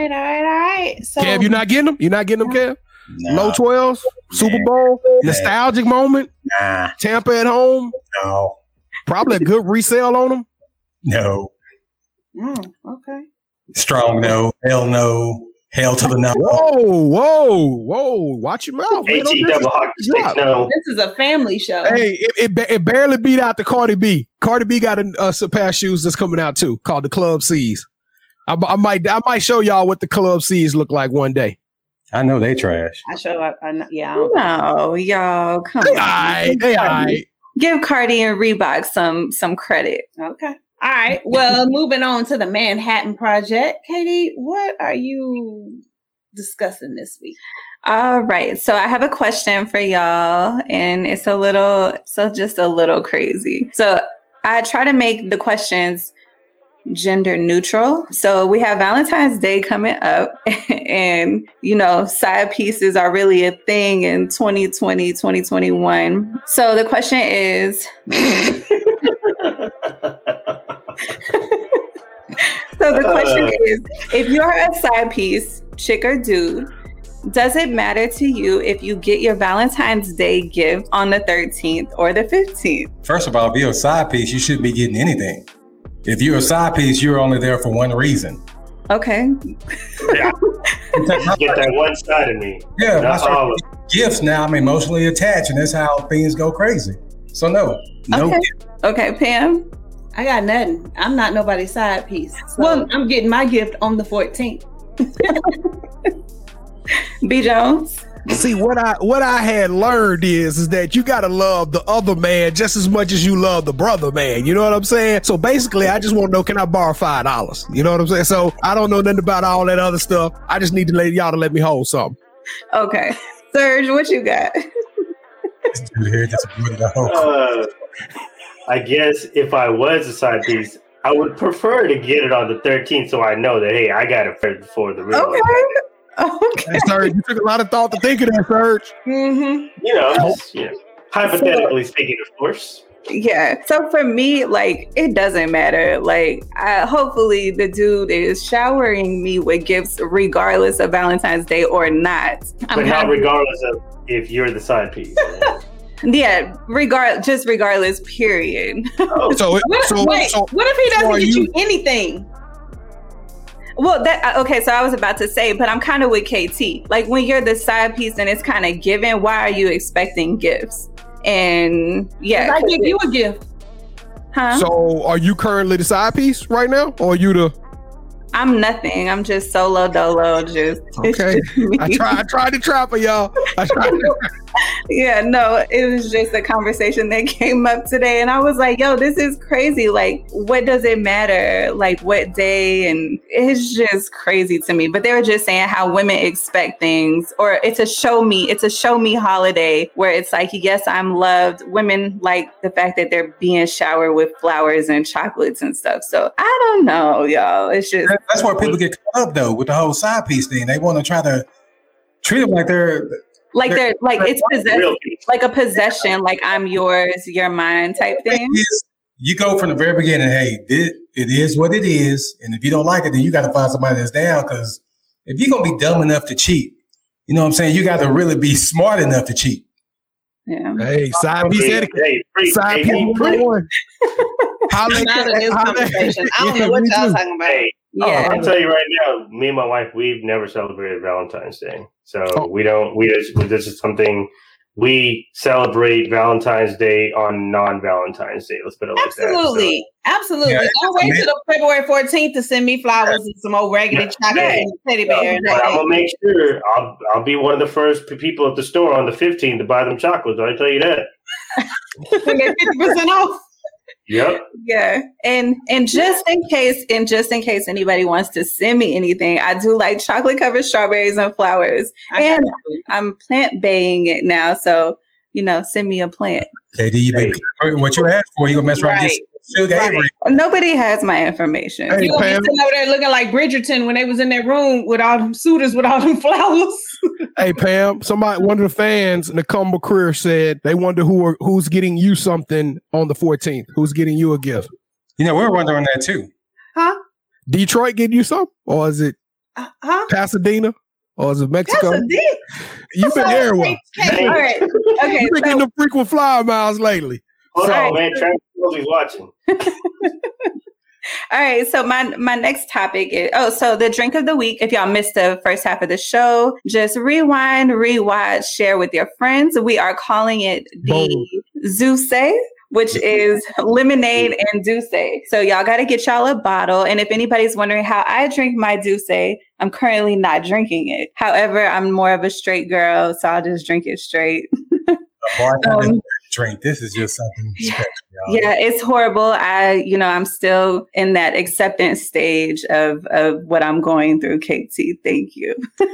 All right, all right, all right. So Kev, you not getting them? You're not getting them, Kev? No, Low 12s, Super Bowl, nostalgic moment, nah, Tampa at home, no, probably a good resale on them. no. Mm, okay. Strong no, hell no, hell to the no. Whoa, whoa, whoa! Watch your mouth. man. AT double dis- hockey stick. drop. No, This is a family show. Hey, it, it, it barely beat out the Cardi B. Cardi B got a uh, surpass shoes that's coming out too, called the Club C's. I, I might, I might show y'all what the Club C's look like one day. I know they trash. I show up. I, yeah. I don't- No, y'all, come They on. alright, they alright. Give Cardi and Reebok some some credit. Okay. All right. Well, [LAUGHS] moving on to the Manhattan Project. Katie, what are you discussing this week? All right. So I have a question for y'all, and it's a little, so just a little crazy. So I try to make the questions gender neutral. So we have Valentine's Day coming up, [LAUGHS] and you know, side pieces are really a thing in 2020, 2021. So the question is [LAUGHS] So the question Uh. is if you're a side piece, chick or dude, does it matter to you if you get your Valentine's Day gift on the 13th or the 15th? First of all, if you're a side piece, you shouldn't be getting anything. If you're a side piece, you're only there for one reason. Okay. yeah, get that one side of me. Yeah, when Not all of getting gifts now, I'm emotionally attached, and that's how things go crazy. So no, no. Okay. gift. Okay, Pam. I got nothing. I'm not nobody's side piece. So Well- I'm getting my gift on the 14th. [LAUGHS] B. Jones. See what I what I had learned is is that you gotta love the other man just as much as you love the brother man. You know what I'm saying? So basically, I just want to know can I borrow five dollars? You know what I'm saying? So I don't know nothing about all that other stuff. I just need to let y'all to let me hold something. Okay, Serge, what you got? uh, I guess if I was a side piece, I would prefer to get it on the 13th so I know that hey, I got it before the real. Okay. Okay. Hey, Serge, you took a lot of thought to think of that, Serge. Mm-hmm. You know, just, you know, hypothetically speaking, of course. Yeah. So for me, like it doesn't matter. Like I, hopefully the dude is showering me with gifts regardless of Valentine's Day or not. But not regardless of if you're the side piece. [LAUGHS] yeah, regard just regardless. Period. Oh, So, it- What, so, [LAUGHS] wait, so what if he doesn't are get you, you- anything? Well, that uh, okay. So I was about to say, but I'm kind of with KT. Like when you're the side piece and it's kind of given, why are you expecting gifts? And yeah, I give you a gift. huh? so are you currently the side piece right now, or are you the? I'm nothing. I'm just solo dolo. Just it's Okay. [LAUGHS] just. I tried. I tried to trap her, y'all. I tried. To, [LAUGHS] yeah, no, it was just a conversation that [LAUGHS] came up today. And I was like, yo, this is crazy. Like, what does it matter? Like, what day? And it's just crazy to me. But they were just saying how women expect things, or it's a show me, it's a show me holiday where it's like, yes, I'm loved. Women like the fact that they're being showered with flowers and chocolates and stuff. So I don't know, y'all. It's just, That's where people get caught up though with the whole side piece thing. They want to try to treat them like they're like they're like it's possession, like a possession, like I'm yours, you're mine type thing. Is- You go from the very beginning. Hey, it, it is what it is, and if you don't like it, then you got to find somebody that's down. Because if you're gonna be dumb enough to cheat, you know what I'm saying. You got to really be smart enough to cheat. Yeah. hey, side piece Hey, etiquette. hey, freak, Side hey, piece hey, [LAUGHS] freak. one. Holla I'm not holla- conversation. I don't [LAUGHS] know what y'all talking about. Hey, Oh, yeah. I'll tell you right now, me and my wife, we've never celebrated Valentine's Day. So Oh. we don't, we just, this is something we celebrate Valentine's Day on non Valentine's Day. Let's put it like that. Absolutely. Absolutely. Yeah, Don't wait it's till February 14th to send me flowers and some old raggedy Yeah. chocolate Yeah. and teddy bear. So, but I'm gonna make sure I'll, I'll be one of the first people at the store on the 15th to buy them chocolates. I tell you that. [LAUGHS] and get 50% off. Yep. Yeah. And and just in case, and just in case anybody wants to send me anything, I do like chocolate covered strawberries and flowers. I And. I'm plant baying it now. So, you know, send me a plant. KD, you been what you asked for. You gonna mess around Right. Get Sugar Right. Avery. Nobody has my information. Hey, You gonna be Pam. sitting over there looking like Bridgerton when they was in that room with all them suitors with all them [LAUGHS] flowers. Hey Pam, somebody, one of the fans, Nakamba Career said they wonder who are, who's getting you something on the 14th. Who's getting you a gift? You know, we're wondering that too. Huh? Detroit getting you something, or is it Uh, huh? Pasadena, or is it Mexico? a dick. You've been there. Hey, All right. [LAUGHS] Okay. You've been So, getting the frequent flyer miles lately. Hold Sorry. on, man. Travis Kelce's watching. [LAUGHS] all right. So my my next topic is oh, so the drink of the week. If y'all missed the first half of the show, just rewind, rewatch, share with your friends. We are calling it the Zeus, which is lemonade and D'usse. So y'all got to get y'all a bottle. And if anybody's wondering how I drink my D'usse, I'm currently not drinking it. However, I'm more of a straight girl, so I'll just drink it straight. Um, drink. This is just something [LAUGHS] special. Yeah, it's horrible. I, you know, I'm still in that acceptance stage of of what I'm going through. KT, thank you. [LAUGHS]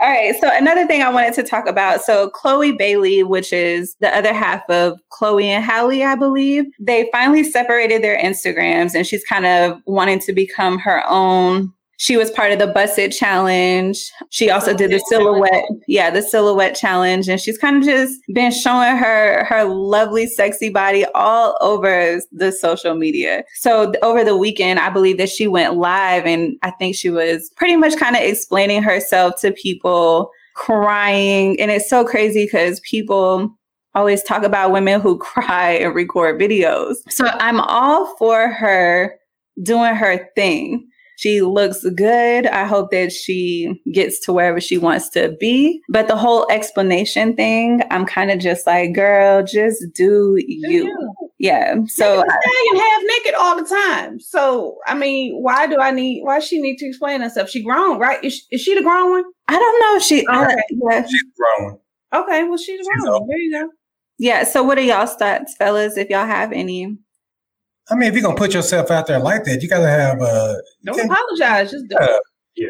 All right. So another thing I wanted to talk about. So Chloe Bailey, which is the other half of Chloe and Halle, I believe, they finally separated their Instagrams, and she's kind of wanting to become her own. She was part of the Bust It Challenge. She also did the silhouette, yeah, the silhouette challenge, and she's kind of just been showing her her lovely, sexy body all over the social media. So over the weekend, I believe that she went live, and I think she was pretty much kind of explaining herself to people, crying, and it's so crazy because people always talk about women who [LAUGHS] cry and record videos. So I'm all for her doing her thing. She looks good. I hope that she gets to wherever she wants to be. But the whole explanation thing, I'm kind of just like, girl, just do you. Yeah. So hanging half naked all the time. So I mean, why do I need? Why she need to explain herself? She grown, right? Is she, is she the grown one? I don't know. She. Okay. I, yeah. She's grown. Okay, well she's the She's grown. old. There you go. Yeah. So what are y'all thoughts, fellas? If y'all have any. I mean, if you're gonna put yourself out there like that, you gotta have uh Don't Okay. apologize. Just do Yeah. Yeah.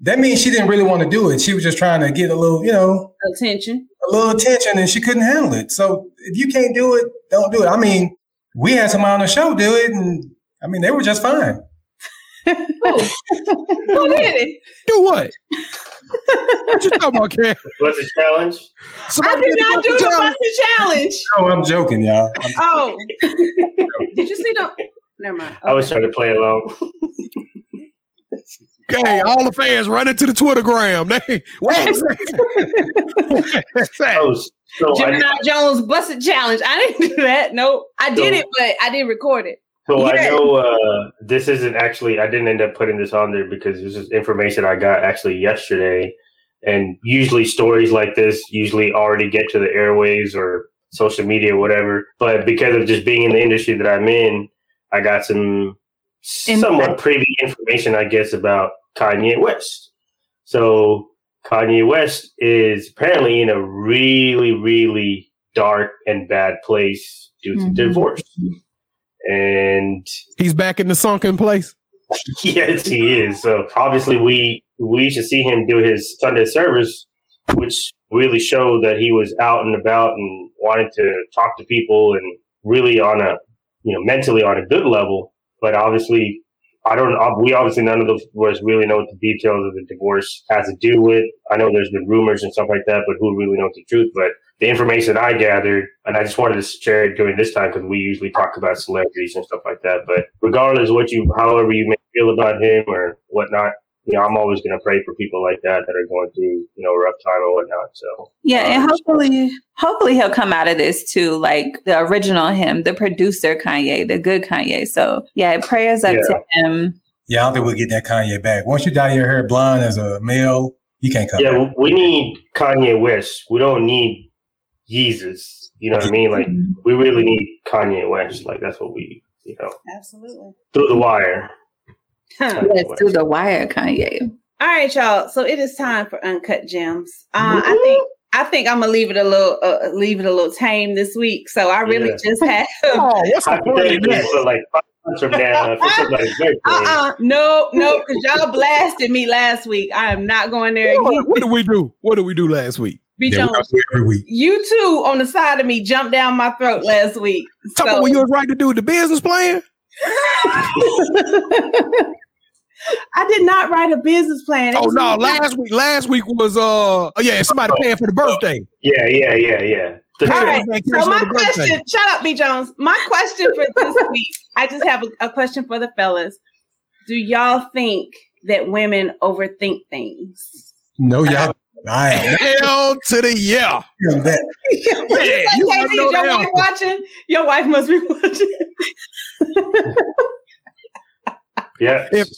that means she didn't really want to do it. She was just trying to get a little, you know, attention. a little attention and she couldn't handle it. So if you can't do it, don't do it. I mean, we had somebody on the show do it and I mean they were just fine. [LAUGHS] Who did it? Do what? What you talking about, Cam? What's the challenge? I Somebody did did not do the the challenge. Bust It challenge. Oh, I'm joking, y'all. I'm- Oh, did you see the? Never mind. I was trying to play along. Okay, all the fans running to the Twittergram. They, wait a second. Oh, so I, Jones Bust It challenge. I didn't do that. Nope. I did it, but I didn't record it. So I know uh, this isn't actually. I didn't end up putting this on there because this is information I got actually yesterday. And usually stories like this usually already get to the airwaves or social media, or whatever. But because of just being in the industry that I'm in, I got some somewhat Insight. privy information, I guess, about Kanye West. So Kanye West is apparently in a really, really dark and bad place due to Mhm. divorce. And He's back in the sunken place. [LAUGHS] yes, he is. So obviously, we we should see him do his Sunday service, which really showed that he was out and about and wanted to talk to people and really on a you know mentally on a good level. But obviously, I don't. uh, We obviously none of us really know what the details of the divorce has to do with. I know there's been rumors and stuff like that, but who really knows the truth? But the information I gathered, and I just wanted to share it during this time because we usually talk about celebrities and stuff like that. But regardless of what you, however you may feel about him or whatnot, you know, I'm always going to pray for people like that that are going through, you know, a rough time or whatnot. So Yeah, and Um, hopefully, hopefully he'll come out of this too, like the original him, the producer Kanye, the good Kanye. So yeah, prayers up Yeah. to him. yeah, I don't think we'll get that Kanye back. Once you dye your hair blonde as a male, you can't come yeah, back. we need Kanye West. We don't need Jesus. You know what I mean? Like we really need Kanye West. Like that's what we, you know, Absolutely. through the wire. Huh. Yes, through the wire, Kanye. All right, y'all. So it is time for uncut gems. Uh, I think I think I'm gonna leave it a little uh, leave it a little tame this week. So I really Yeah. just have. [LAUGHS] Oh, what's the point of Hypothetically, that? for like five months from now, for somebody's birthday. Uh-uh. No, no, because y'all blasted me last week. I am not going there again. What, what did we do? What did we do last week? B. Yeah, we Jones, every week. you two on the side of me jumped down my throat last week. Talking So- about when you was right to do with the business plan? [LAUGHS] I did not write a business plan. Oh no, me- last week. Last week was uh oh, yeah, somebody paying for the birthday. Yeah, yeah, yeah, yeah. The- All right. So my for birthday. question, shut up, B. Jones. My question for this [LAUGHS] week, I just have a, a question for the fellas. Do y'all think that women overthink things? No, y'all. I am Hell to the yeah. that. [LAUGHS] Yeah, you Okay, wanna know your wife watching? Your wife must be [LAUGHS] watching. yeah. [LAUGHS] If-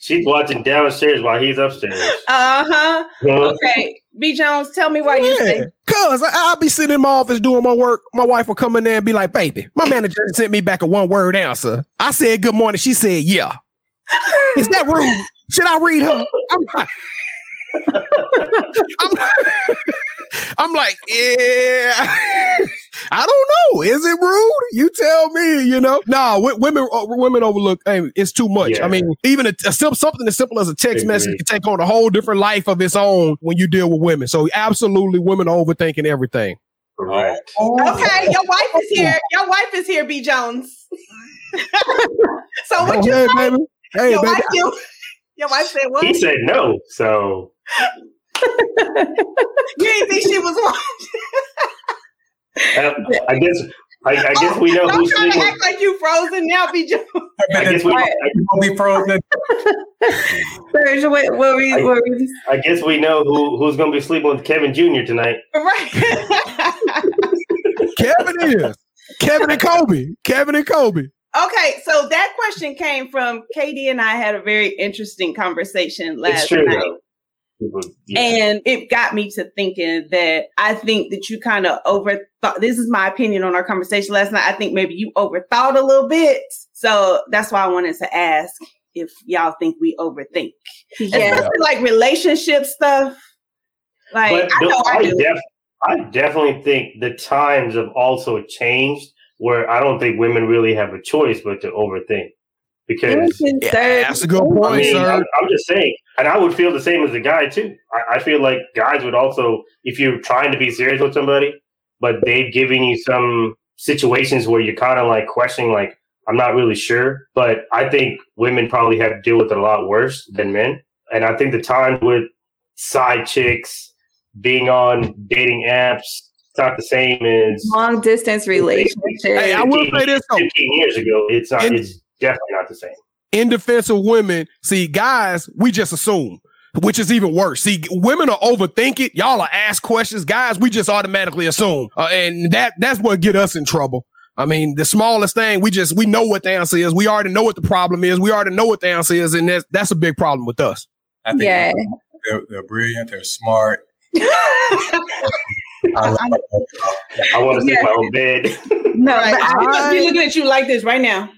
She's watching downstairs while he's upstairs. Uh huh. Huh? Okay, B. Jones, tell me why you Yeah, say. cause I, I'll be sitting in my office doing my work. My wife will come in there and be like, "Baby, my manager sent me back a one word answer." I said, "Good morning." She said, "Yeah." Is that rude? Should I read her? I'm like, I'm, I'm like, yeah. I don't know. Is it rude? You tell me. You know, nah. w- women, uh, women overlook. Hey, it's too much. Yeah. I mean, even a, a something as simple as a text Agree. message can take on a whole different life of its own when you deal with women. So, absolutely, women are overthinking everything. Correct. Okay, your wife is here. Your wife is here, B. Jones. [LAUGHS] so what you hey, say? baby. Hey, your baby. wife, you, your wife said what? He said no, so You didn't think she was watching? uh, I guess I, I guess we know Don't who's try to sleeping. act like you frozen now, B. Jones. I guess we, I, You gonna be frozen. [LAUGHS] Serge, what, what were you, what were you I guess we know who who's going to be sleeping with Kevin Jr. tonight. Right. [LAUGHS] Kevin is. Kevin and Kobe. Kevin and Kobe. okay, so that question came from Katie and I had a very interesting conversation It's last true night. though. Yeah. And it got me to thinking that I think that you kind of overthought. This is my opinion on our conversation last night. I think maybe you overthought a little bit. So that's why I wanted to ask if y'all think we overthink. Yeah. Especially like relationship stuff. Like but I know I, I, def- I definitely think the times have also changed where I don't think women really have a choice but to overthink. Because yeah, that's a good point, I mean, sir. I'm, I'm, just saying, and I would feel the same as a guy too. I, I feel like guys would also, if you're trying to be serious with somebody, but they've given you some situations where you're kind of like questioning, like, I'm not really sure, but I think women probably have to deal with it a lot worse than men. And I think the time with side chicks being on dating apps, it's not the same as long distance relationship. Hey, I will say this: 15 years ago, it's not. In, it's definitely not the same. In defense of women, see, guys, we just assume which is even worse. See, women are overthink it. Y'all are ask questions. Guys, we just automatically assume. Uh, and that that's what get us in trouble. I mean, the smallest thing, we just we know what the answer is. We already know what the problem is. We already know what the answer is, and that's that's a big problem with us. I think yeah. they're, they're brilliant. They're smart. [LAUGHS] I, I want to see yeah. my own bed. No, right. I must be looking at you like this right now.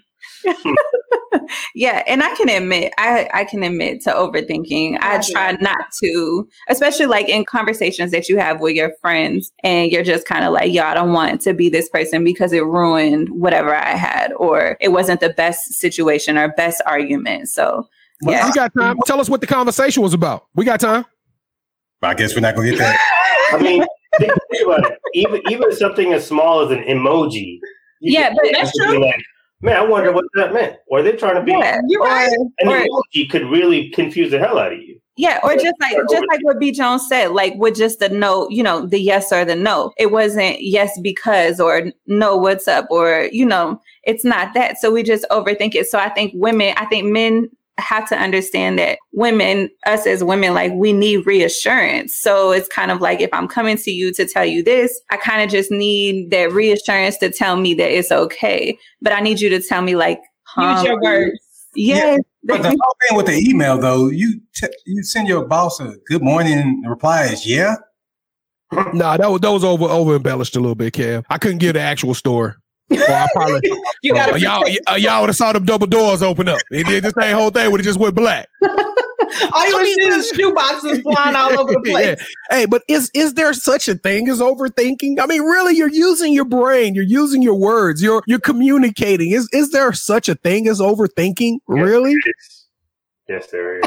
[LAUGHS] yeah, and I can admit, I I can admit to overthinking. I try not to, especially like in conversations that you have with your friends, and you're just kind of like, "Yo, I don't want to be this person because it ruined whatever I had, or it wasn't the best situation or best argument." So, well, yeah, we got time. Tell us what the conversation was about. We got time. I guess we're not gonna get that. I mean, think, about it. Even even something as small as an emoji. Yeah, but that's true. Like, Man, I wonder what that meant. Or they trying to be? Yeah, you're right. And or, emoji could really confuse the hell out of you. Yeah, or just like just like what B Jones said, like with just the no, you know, the yes or the no. It wasn't yes because or no what's up or you know, it's not that. So we just overthink it. So I think women, I think men have to understand that women, us as women, like we need reassurance. So it's kind of like if I'm coming to you to tell you this, I kind of just need that reassurance to tell me that it's okay. But I need you to tell me like use your words. Yes. Yeah. But the whole thing with the email though, you t- you send your boss a good morning reply is yeah. nah, that was that was over over embellished a little bit, Kev. I couldn't give the actual story. Well, I probably [LAUGHS] you got uh, y'all uh, y'all would have saw them double doors open up. It did this whole thing would have just went black. [LAUGHS] all you would see is shoe boxes [LAUGHS] flying all over the place. Yeah. Hey, but is is there such a thing as overthinking? I mean, really, you're using your brain, you're using your words, you're you're communicating. Is is there such a thing as overthinking? Really? Yes, yes there is.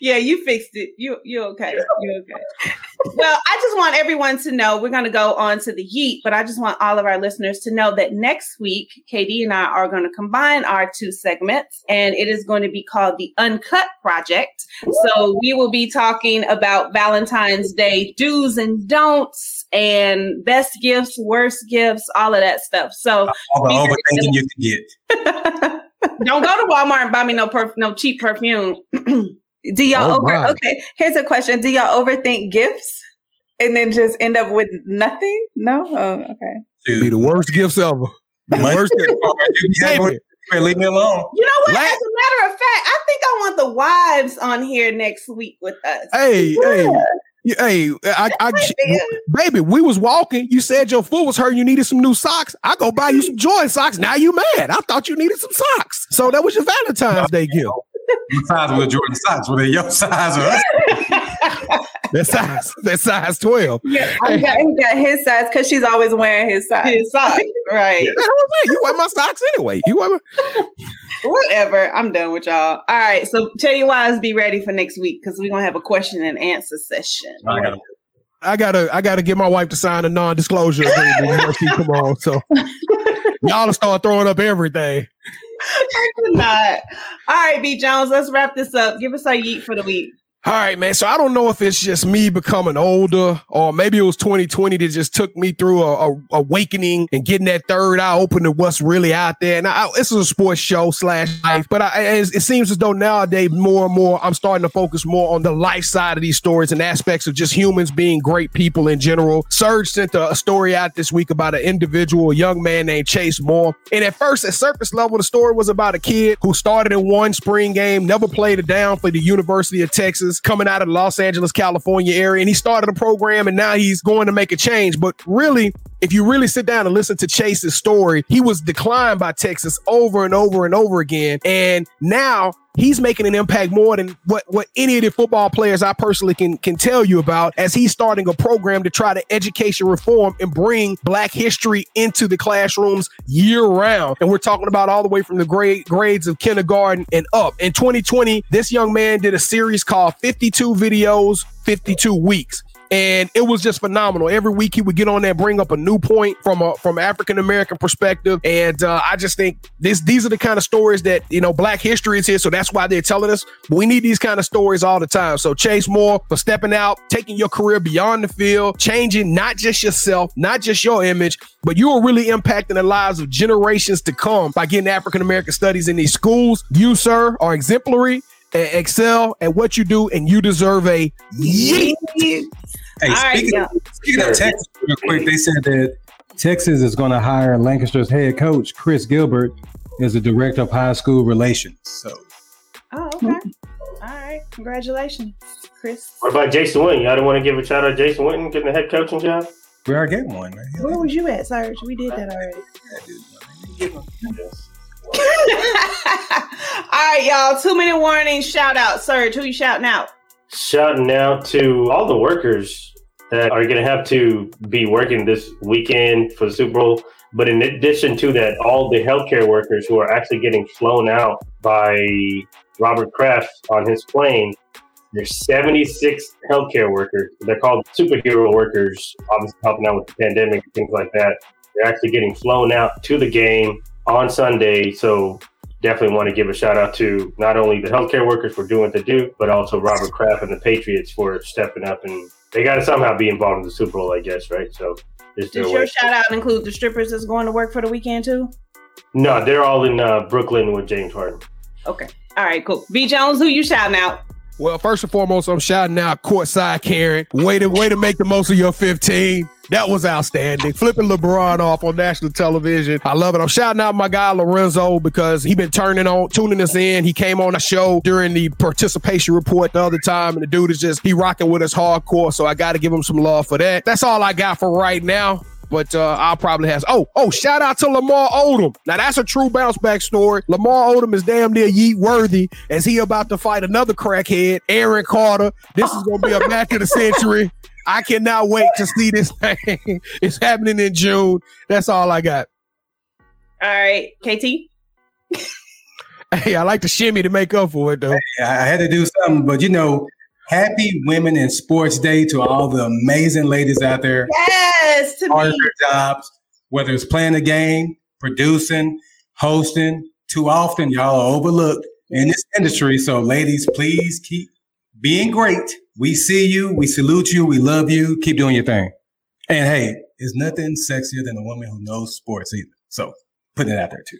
yeah, you fixed it. You you okay? You okay? Well, I just want everyone to know we're going to go on to the Yeet, but I just want all of our listeners to know that next week, Katie and I are going to combine our two segments, and it is going to be called the Uncut Project. So we will be talking about Valentine's Day do's and don'ts, and best gifts, worst gifts, all of that stuff. So all the overthinking you can get. [LAUGHS] Don't go to Walmart and buy me no perf- no cheap perfume. [CLEARS THROAT] Do y'all oh, over? My. Okay, here's a question: Do y'all overthink gifts and then just end up with nothing? No. Oh, okay. Dude. Be the worst gifts ever. The worst gift. [LAUGHS] leave me alone. You know what? As a matter of fact, I think I want the wives on here next week with us. Hey, yeah. hey. Hey, I, I, baby, we was walking. You said your foot was hurting. You needed some new socks. I go buy you some joy socks. Now you mad? I thought you needed some socks. So that was your Valentine's Day gift. What size were the Jordan socks? Were they your size or us? [LAUGHS] that size, that size 12. Yeah, I got, he got his size because she's always wearing his size. His size, right. Yeah, oh, you wear my socks anyway. You wear my... [LAUGHS] Whatever. I'm done with y'all. All right. So tell you why be ready for next week because we're gonna have a question and answer session. I gotta, I gotta, I gotta get my wife to sign a non-disclosure agreement. [LAUGHS] come on, so y'all start throwing up everything. I not. All right, B Jones, let's wrap this up. Give us our yeet for the week. All right, man. So I don't know if it's just me becoming older or maybe it was 2020 that just took me through a, a awakening and getting that third eye open to what's really out there. And I, this is a sports show slash life, but I, it, seems as though nowadays more and more I'm starting to focus more on the life side of these stories and aspects of just humans being great people in general. Surge sent a, a story out this week about an individual, a young man named Chase Moore. And at first, at surface level, the story was about a kid who started in one spring game, never played it down for the University of Texas Texas, coming out of the Los Angeles, California area, and he started a program and now he's going to make a change. But really, if you really sit down and listen to Chase's story, he was declined by Texas over and over and over again. And now he's making an impact more than what, what any of the football players I personally can can tell you about as he's starting a program to try to education reform and bring black history into the classrooms year round. And we're talking about all the way from the grade grades of kindergarten and up. In 2020, this young man did a series called 52 videos, 52 weeks and it was just phenomenal. Every week he would get on there, bring up a new point from a from African American perspective, and uh, I just think this these are the kind of stories that you know Black history is here, so that's why they're telling us. we need these kind of stories all the time. So Chase Moore for stepping out, taking your career beyond the field, changing not just yourself, not just your image, but you are really impacting the lives of generations to come by getting African American studies in these schools. You, sir, are exemplary And excel at what you do, and you deserve a yeet. Hey, All speaking, right, of, speaking of Texas, real quick, they said that Texas is going to hire Lancaster's head coach, Chris Gilbert, as the director of high school relations. So, oh, okay. All right. Congratulations, Chris. What about Jason Witten? Y'all don't want to give a shout out to Jason Witten getting the head coaching job? We already get one, man. Where was you at, Serge? We did that already. [LAUGHS] All right, y'all. Two minute warning. Shout out, Serge. Who you shouting out? Shouting out to all the workers that are going to have to be working this weekend for the Super Bowl. But in addition to that, all the healthcare workers who are actually getting flown out by Robert Kraft on his plane. There's 76 healthcare workers. They're called superhero workers, obviously helping out with the pandemic and things like that. They're actually getting flown out to the game on Sunday. So definitely want to give a shout out to not only the healthcare workers for doing what they do, but also Robert Kraft and the Patriots for stepping up and they got to somehow be involved in the Super Bowl, I guess, right? So does your shout out include the strippers that's going to work for the weekend too? No, they're all in uh, Brooklyn with James Harden. Okay. All right, cool. B Jones, who you shouting out? Well, first and foremost, I'm shouting out courtside Karen. Way to way to make the most of your 15. That was outstanding. Flipping LeBron off on national television. I love it. I'm shouting out my guy Lorenzo because he been turning on, tuning us in. He came on a show during the participation report the other time, and the dude is just he rocking with us hardcore. So I got to give him some love for that. That's all I got for right now but uh, I'll probably have. Oh, oh, shout out to Lamar Odom. Now that's a true bounce back story. Lamar Odom is damn near yeet worthy as he about to fight another crackhead, Aaron Carter. This is gonna be a match of the century. I cannot wait to see this thing. [LAUGHS] it's happening in June. That's all I got. All right, KT. hey, I like to shimmy to make up for it though. Hey, I had to do something, but you know, Happy Women in Sports Day to all the amazing ladies out there. Yes, to part me. their jobs, whether it's playing a game, producing, hosting. Too often, y'all are overlooked in this industry. So, ladies, please keep being great. We see you, we salute you, we love you. Keep doing your thing. And hey, there's nothing sexier than a woman who knows sports either. So, putting it out there too.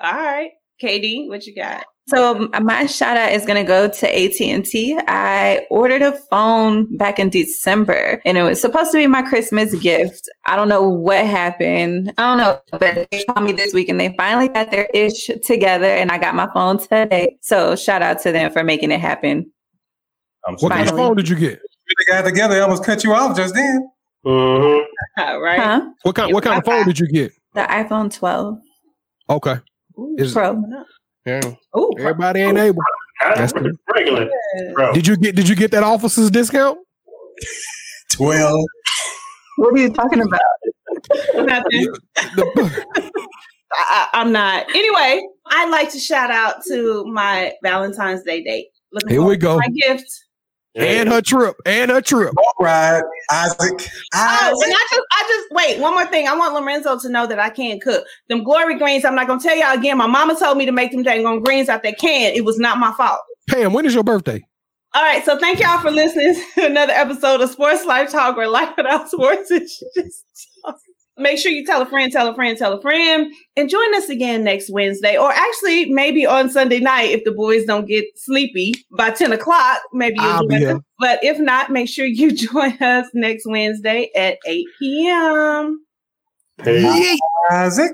All right, KD, what you got? So my shout out is going to go to AT&T. I ordered a phone back in December and it was supposed to be my Christmas gift. I don't know what happened. I don't know, but they called me this week and they finally got their ish together and I got my phone today. So shout out to them for making it happen. what kind of phone did you get? We got together. I almost cut you off just then. Mm-hmm. right. Huh? What kind, what kind of phone did you get? The iPhone 12. Okay. Ooh, Is, Pro. Yeah. Oh, everybody ain't able. That's regular. Bro. Did you get Did you get that officer's discount? Twelve. What are you talking about? Nothing. [LAUGHS] I, am not. Anyway, I'd like to shout out to my Valentine's Day date. Looking Here we go. My gift and her trip, and her trip. All right, Isaac. Isaac. Oh, and I just, I just wait. One more thing. I want Lorenzo to know that I can't cook them glory greens. I'm not gonna tell y'all again. My mama told me to make them dang on greens out that can. It was not my fault. Pam, when is your birthday? All right, so thank y'all for listening [LAUGHS] to another episode of Sports Life Talk, where life without sports is just Make sure you tell a friend, tell a friend, tell a friend, and join us again next Wednesday, or actually maybe on Sunday night if the boys don't get sleepy by 10 o'clock. Maybe you'll join us. But if not, make sure you [LAUGHS] join us next Wednesday at 8 p.m. Hey, Isaac.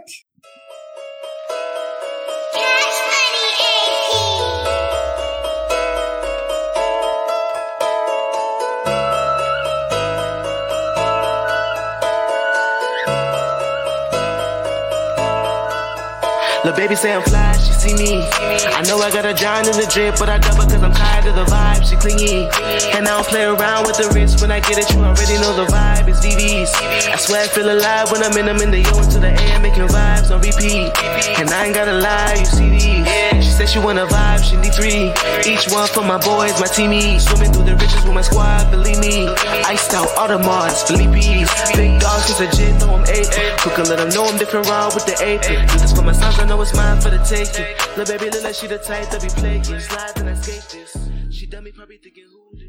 Lil' baby say I'm fly, she see me. I know I got a giant in the drip, but I double cause I'm tired of the vibe, she clingy. And I don't play around with the wrist, when I get it, you already know the vibe, it's VVs. I swear I feel alive when I'm in them in the yo into the AM, making vibes on repeat. And I ain't gotta lie, you see these. She said she wanna vibe, she need three. Each one for my boys, my teamies. Swimming through the riches with my squad, believe me. Iced out Audemars, Philippe's. Big dogs, a jit, throw them eight. Cook let them know I'm different raw with the eight. Do this for my sons, I know it's mine for the taking. Little baby, look like she the type that be playing slides and escape this. She done me probably thinking who.